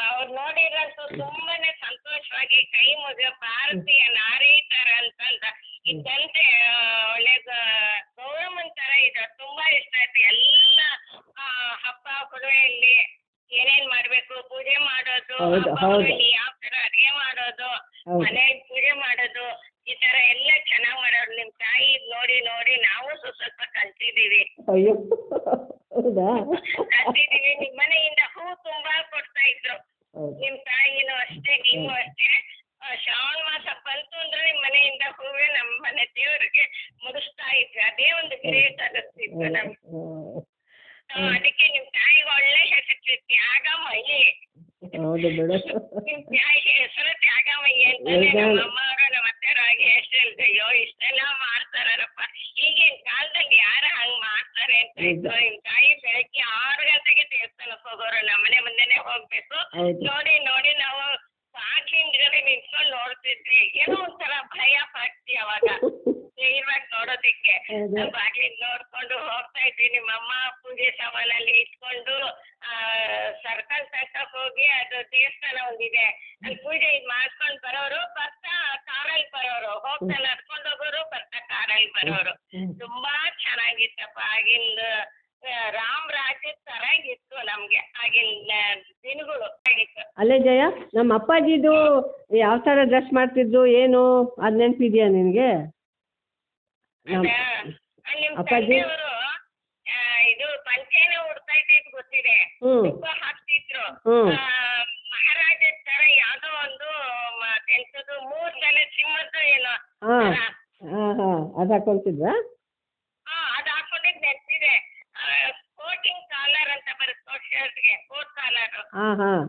ಅವ್ರು ನೋಡಿದ್ರಂತೂ ತುಂಬಾನೇ ಸಂತೋಷವಾಗಿ ಕೈ ಮುಗಿದ ಭಾರತೀಯ ನಾರಿ ತರ ಅಂತಂದ ಇದ್ದಂತೆ ಆ, ಒಳ್ಳೆ ಗ- ಗೌರಮ್ಮನ್ ತರ ಇದ ತುಂಬಾ ಇಷ್ಟ ಆಯ್ತು ಎಲ್ಲ ಆ, ಹಬ್ಬ ಹುಡುವೆಯಲ್ಲಿ ಏನೇನ್ ಮಾಡ್ಬೇಕು ಪೂಜೆ ಮಾಡೋದು ಹೌದು, ಹಬ್ಬ ಹೌದು. ಹುಡುವೆಯಲ್ಲಿ ಯಾವ ತರ ಅಡಿಗೆ ಮಾಡೋದು ಹೌದು. ಮನೇಲಿ ಪೂಜೆ ಮಾಡೋದು ಈ ತರ ಎಲ್ಲ ಚೆನ್ನಾಗ್ ಮಾಡೋರು ನಿಮ್ ತಾಯಿ ನೋಡಿ ನಾವು ಸ್ವಲ್ಪ ಕಲ್ತಿದೀವಿ ಅಯ್ಯೋ. ಹೌದಾ? ಕಲ್ತಿದೀವಿ ನಿಮ್ ಮನೆಯಿಂದ ಹೂ ತುಂಬಾ ಕೊಡ್ತಾ ಇದ್ರು. ನಿಮ್ ತಾಯಿನೂ ಅಷ್ಟೇ ನೀವು ಅಷ್ಟೇ. ಶ್ರಾವಣ ಮಾಸ ಬಂತು ಅಂದ್ರೆ ನಿಮ್ ಮನೆಯಿಂದ ಹೂವೇ ನಮ್ಮ ಮನೆ ದೇವರಿಗೆ ಮುಡಿಸ್ತಾ ಇದ್ವಿ. ಅದೇ ಒಂದು ಗ್ರೇಟ್ ಅನಿಸ್ತಿತ್ತು ನಮ್ಗೆ. ಅದಕ್ಕೆ ನಿಮ್ ತಾಯಿಗೆ ಒಳ್ಳೆ ಹೆಸರು ಮಹಿಳೆ ಹೌದು ಬಿಡು. ನಿಮ್ ತಾಯಿಗೆ ಹೆಸರು ತ್ಯಾಗಮಯಿ ಅಂತಾನೆ ನಮ್ಮ ಅಮ್ಮವರು ನಮ್ಮ ಅತ್ತೆಯವ್ರಾಗಿ ಎಷ್ಟು ಅಯ್ಯೋ ಇಷ್ಟೆಲ್ಲ ಮಾಡ್ತಾರಪ್ಪ ಈಗಿನ ಕಾಲದಲ್ಲಿ ಯಾರು ಹಂಗ್ ಮಾಡ್ತಾರೆ ಅಂತ ನಿಮ್ ತಾಯಿ ಬೆಳಗ್ಗೆ ಆರು ಗಂಟೆಗೆ ದೇವಸ್ಥಾನಕ್ಕೆ ಹೋಗೋರು ನಮ್ಮನೆ ಮುಂದೆನೆ ಹೋಗ್ಬೇಕು. ನೋಡಿ ನೋಡಿ ನಾವು ಬಾಗಿಲಿಂದಲೇ ನಿಂತ್ಕೊಂಡು ನೋಡ್ತಿದ್ವಿ. ಏನೋ ಒಂಥರ ಭಯ ಪಾಕ್ತಿ ಅವಾಗ. ಇವಾಗ ನೋಡೋದಿಕ್ಕೆ. ಬಾಗಿಲಿಂದ ನೋಡ್ಕೊಂಡು ಹೋಗ್ತಾ ಇದ್ವಿ. ನಿಮ್ಮಮ್ಮ ಪೂಜೆ ಸಾಮಾನಲ್ಲಿ ಇಟ್ಕೊಂಡು ಆ ಸರ್ಕಲ್ ತನಕ ಹೋಗಿ ಅದು ದೇವಸ್ಥಾನ ಒಂದಿದೆ. ಅಲ್ಲಿ ಪೂಜೆ ಇದ್ ಮಾಡ್ಕೊಂಡ್ ಬರೋರು ಬರ್ತಾ ಹೋಗ್ತಾ ನಡ್ಕೊಂಡು ಹೋಗೋರು ಬರ್ತಾ ಕಾರಲ್ಲಿ ಬರೋರು. ತುಂಬಾ ಚೆನ್ನಾಗಿತ್ತಪ್ಪ. ಆಗಿಂದ ರಾಮ್ ರಾಜ್ಯದ ತರ ಇತ್ತು ನಮ್ಗೆ. ಆಗಿನ ದಿನಗಳು ಆಗಿತ್ತು. ಅಲ್ಲೇ ಜಯ ನಮ್ಮ ಅಪ್ಪಾಜಿದು ಯಾವ ಥರ ಡ್ರೆಸ್ ಮಾಡ್ತಿದ್ರು ಏನು ಅದು ನೆನಪಿದ್ಯಾ ನಿನಗೆ? ಅಪ್ಪಾಜಿ? ಇದು ಪಂಚೆನ ಉಡ್ತಾ ಇದ್ದಿದ್ದು ಗೊತ್ತಿದೆ. ಹಾಕ್ತಿದ್ರು. ಹಾಂ. ತರ. ಹಾಂ ಹಾಂ. ಅದು ಹಾಕೊಳ್ತಿದ್ರಾ ಹಾಂ ಅದ್ ಹಾಕ್ಕೊಂಡಿದ್ದು ಕೋಟಿಂಗ್ ಕಾಲರ್ ಅಂತ ಬರುತ್ತೆ ಶರ್ಟ್ಗೆ ಕೋಟ್ ಕಾಲರು. ಹಾಂ ಹಾಂ.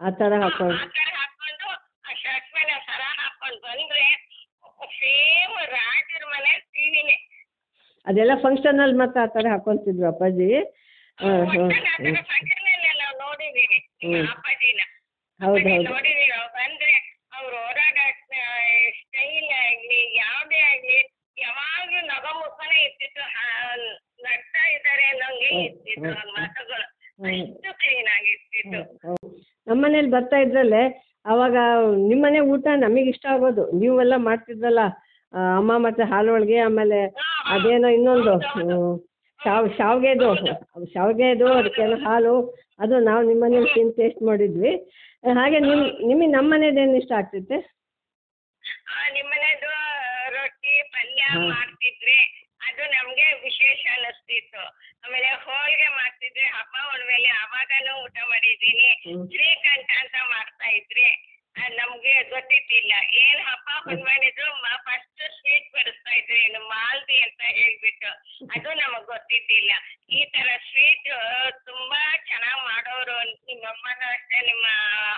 ಆ ಥರ ಹಾಕೊಂಡು ಆ ತರ ಹಾಕೊಂಡು ಆ ಶರ್ಟ್ ಮೇಲೆ ಸರ ಹಾಕ್ಕೊಂಡು ಬಂದರೆ ಸೇಮ್ ರಾಜರ ಮನೆ ಟಿವಿನೇ ಅದೆಲ್ಲ ಫಂಕ್ಷನಲ್ಲಿ ಮತ್ತೆ ಆ ಥರ ಹಾಕೊಂತಿದ್ರು ಅಪ್ಪಾಜಿ? ಹಾಂ ಹಾಂ ಹ್ಞೂ ನಾವು ನೋಡಿದ್ದೀನಿ. ಅಪ್ಪಾಜಿನ. ಹೌದು ಹೌದು ಅವ್ರು ಬಂದ್ರೆ ಅವ್ರು ಓಡಾಡೋ ಸ್ಟೈಲ್ ಆಗ್ಲಿ ಯಾವ್ದೇ ಆಗ್ಲಿ ಯಾವಾಗ್ಲೂ ನಗಮುಖನೇ ಇರ್ತಿತ್ತು ಹಾ- ನಗ್ತಾ ಇದ್ದಾರೆ ಅನ್ನೋಂಗೆ ಹ್ಮ್. ಇರ್ತಿತ್ತು ಅವ್ರ ಹ್ಮ್. ಮಾತುಗಳು ಹ್ಮ್. ಅಷ್ಟು ಕ್ಲೀನ್ ಆಗಿರ್ತಿತ್ತು ನಮ್ಮ ಮನೇಲಿ ಬರ್ತಾ ಇದ್ರಲ್ಲೇ ಅವಾಗ ನಿಮ್ಮ ಮನೆ ಊಟ ನಮಗೆ ಇಷ್ಟ ಆಗೋದು. ನೀವೆಲ್ಲ ಮಾಡ್ತಿದ್ರಲ್ಲ ಅಮ್ಮ ಮತ್ತೆ ಹಾಲು ಹೋಳಿಗೆ ಆಮೇಲೆ ಅದೇನೋ ಇನ್ನೊಂದು ಶಾವ್ ಶಾವ್ಗೆದು ಶಾವ್ಗೆದು ಅದಕ್ಕೇನೋ ಹಾಲು ಅದು ನಾವು ನಿಮ್ಮ ಮನೇಲಿ ತಿಂದು ಟೇಸ್ಟ್ ಮಾಡಿದ್ವಿ. ಹಾಗೆ ನಿಮ್ಮ ನಿಮಗೆ ನಮ್ಮ ಏನು ಇಷ್ಟ ಆಗ್ತೈತೆ ನಿಮ್ಮನೆದು ರೊಟ್ಟಿ ಪಲ್ಯ. ಮಾಡ್ತಿದ್ರಿ ಅದು ನಮ್ಗೆ ವಿಶೇಷ ಅನಿಸ್ತಿತ್ತು. ಆಮೇಲೆ ಹೋಳಿಗೆ ಮಾಡ್ತಿದ್ರಿ ಹಬ್ಬ ಹುಣ್ಣಿಮೆಲಿ ಅವಾಗನು ಊಟ ಮಾಡಿದ್ದೀನಿ. ಶ್ರೀಕಂಠ ಅಂತ ಮಾಡ್ತಾ ಇದ್ರಿ. ನಮ್ಗೆ ಗೊತ್ತಿದ್ದಿಲ್ಲ ಏನ್ ಹಬ್ಬ ಹುಣ್ಣಿಮೆನಿದ್ರು ಫಸ್ಟ್ ಸ್ವೀಟ್ ಬಡಿಸ್ತಾ ಇದ್ರಿ ಏನು ಮಾಲ್ದಿ ಅಂತ ಹೇಳ್ಬಿಟ್ಟು. ಅದು ನಮಗ್ ಗೊತ್ತಿದ್ದಿಲ್ಲ ಈ ತರ ಸ್ವೀಟ್ ತುಂಬಾ ಚೆನ್ನಾಗ್ ಮಾಡೋರು ನಿಮ್ಮಮ್ಮನೂ ಅಷ್ಟೇ ನಿಮ್ಮ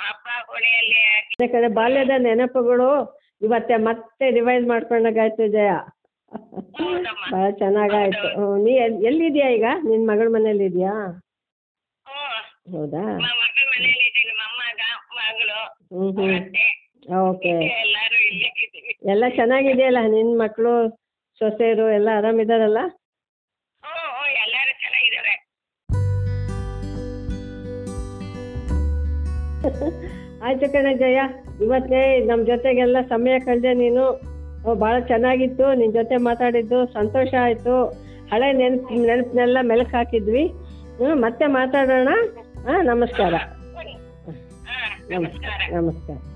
ಹಬ್ಬ ಹೋಳಿಯಲ್ಲಿ ಯಾಕಂದ್ರೆ ಬಾಲ್ಯದ ನೆನಪುಗಳು ಇವತ್ತೆ ಮತ್ತೆ ರಿವೈಸ್ ಮಾಡ್ಕೊಂಡಾಗಾಯ್ತು ಜಯ. ಭಾಳ ಚೆನ್ನಾಗಾಯ್ತು. ನೀ ಎಲ್ಲಿ ಎಲ್ಲಿದ್ಯಾ ಈಗ? ನಿನ್ನ ಮಗಳ ಮನೇಲಿ ಇದೆಯಾ ಹೌದಾ? ಹ್ಞೂ ಹ್ಞೂ ಓಕೆ. ಎಲ್ಲ ಚೆನ್ನಾಗಿದೆಯಲ್ಲ ನಿನ್ನ ಮಕ್ಕಳು ಸೊಸೆಯರು ಎಲ್ಲ ಚೆನ್ನಾಗಿದ್ದಾರೆ. ಆಯ್ತು ಕಣೆ ಜಯ. ಇವತ್ತೇ ನಮ್ಮ ಜೊತೆಗೆಲ್ಲ ಸಮಯ ಕಳೆದೆ ನೀನು. ಬಹಳ ಚೆನ್ನಾಗಿತ್ತು. ನಿನ್ ಜೊತೆ ಮಾತಾಡಿದ್ದು ಸಂತೋಷ ಆಯ್ತು. ಹಳೆ ನೆನಪು ನೆನಪನ್ನೆಲ್ಲ ಮೆಲಕ್ ಹಾಕಿದ್ವಿ. ಮತ್ತೆ ಮಾತಾಡೋಣ. ಹಾಂ ನಮಸ್ಕಾರ. ನಮಸ್ಕಾರ. ನಮಸ್ಕಾರ.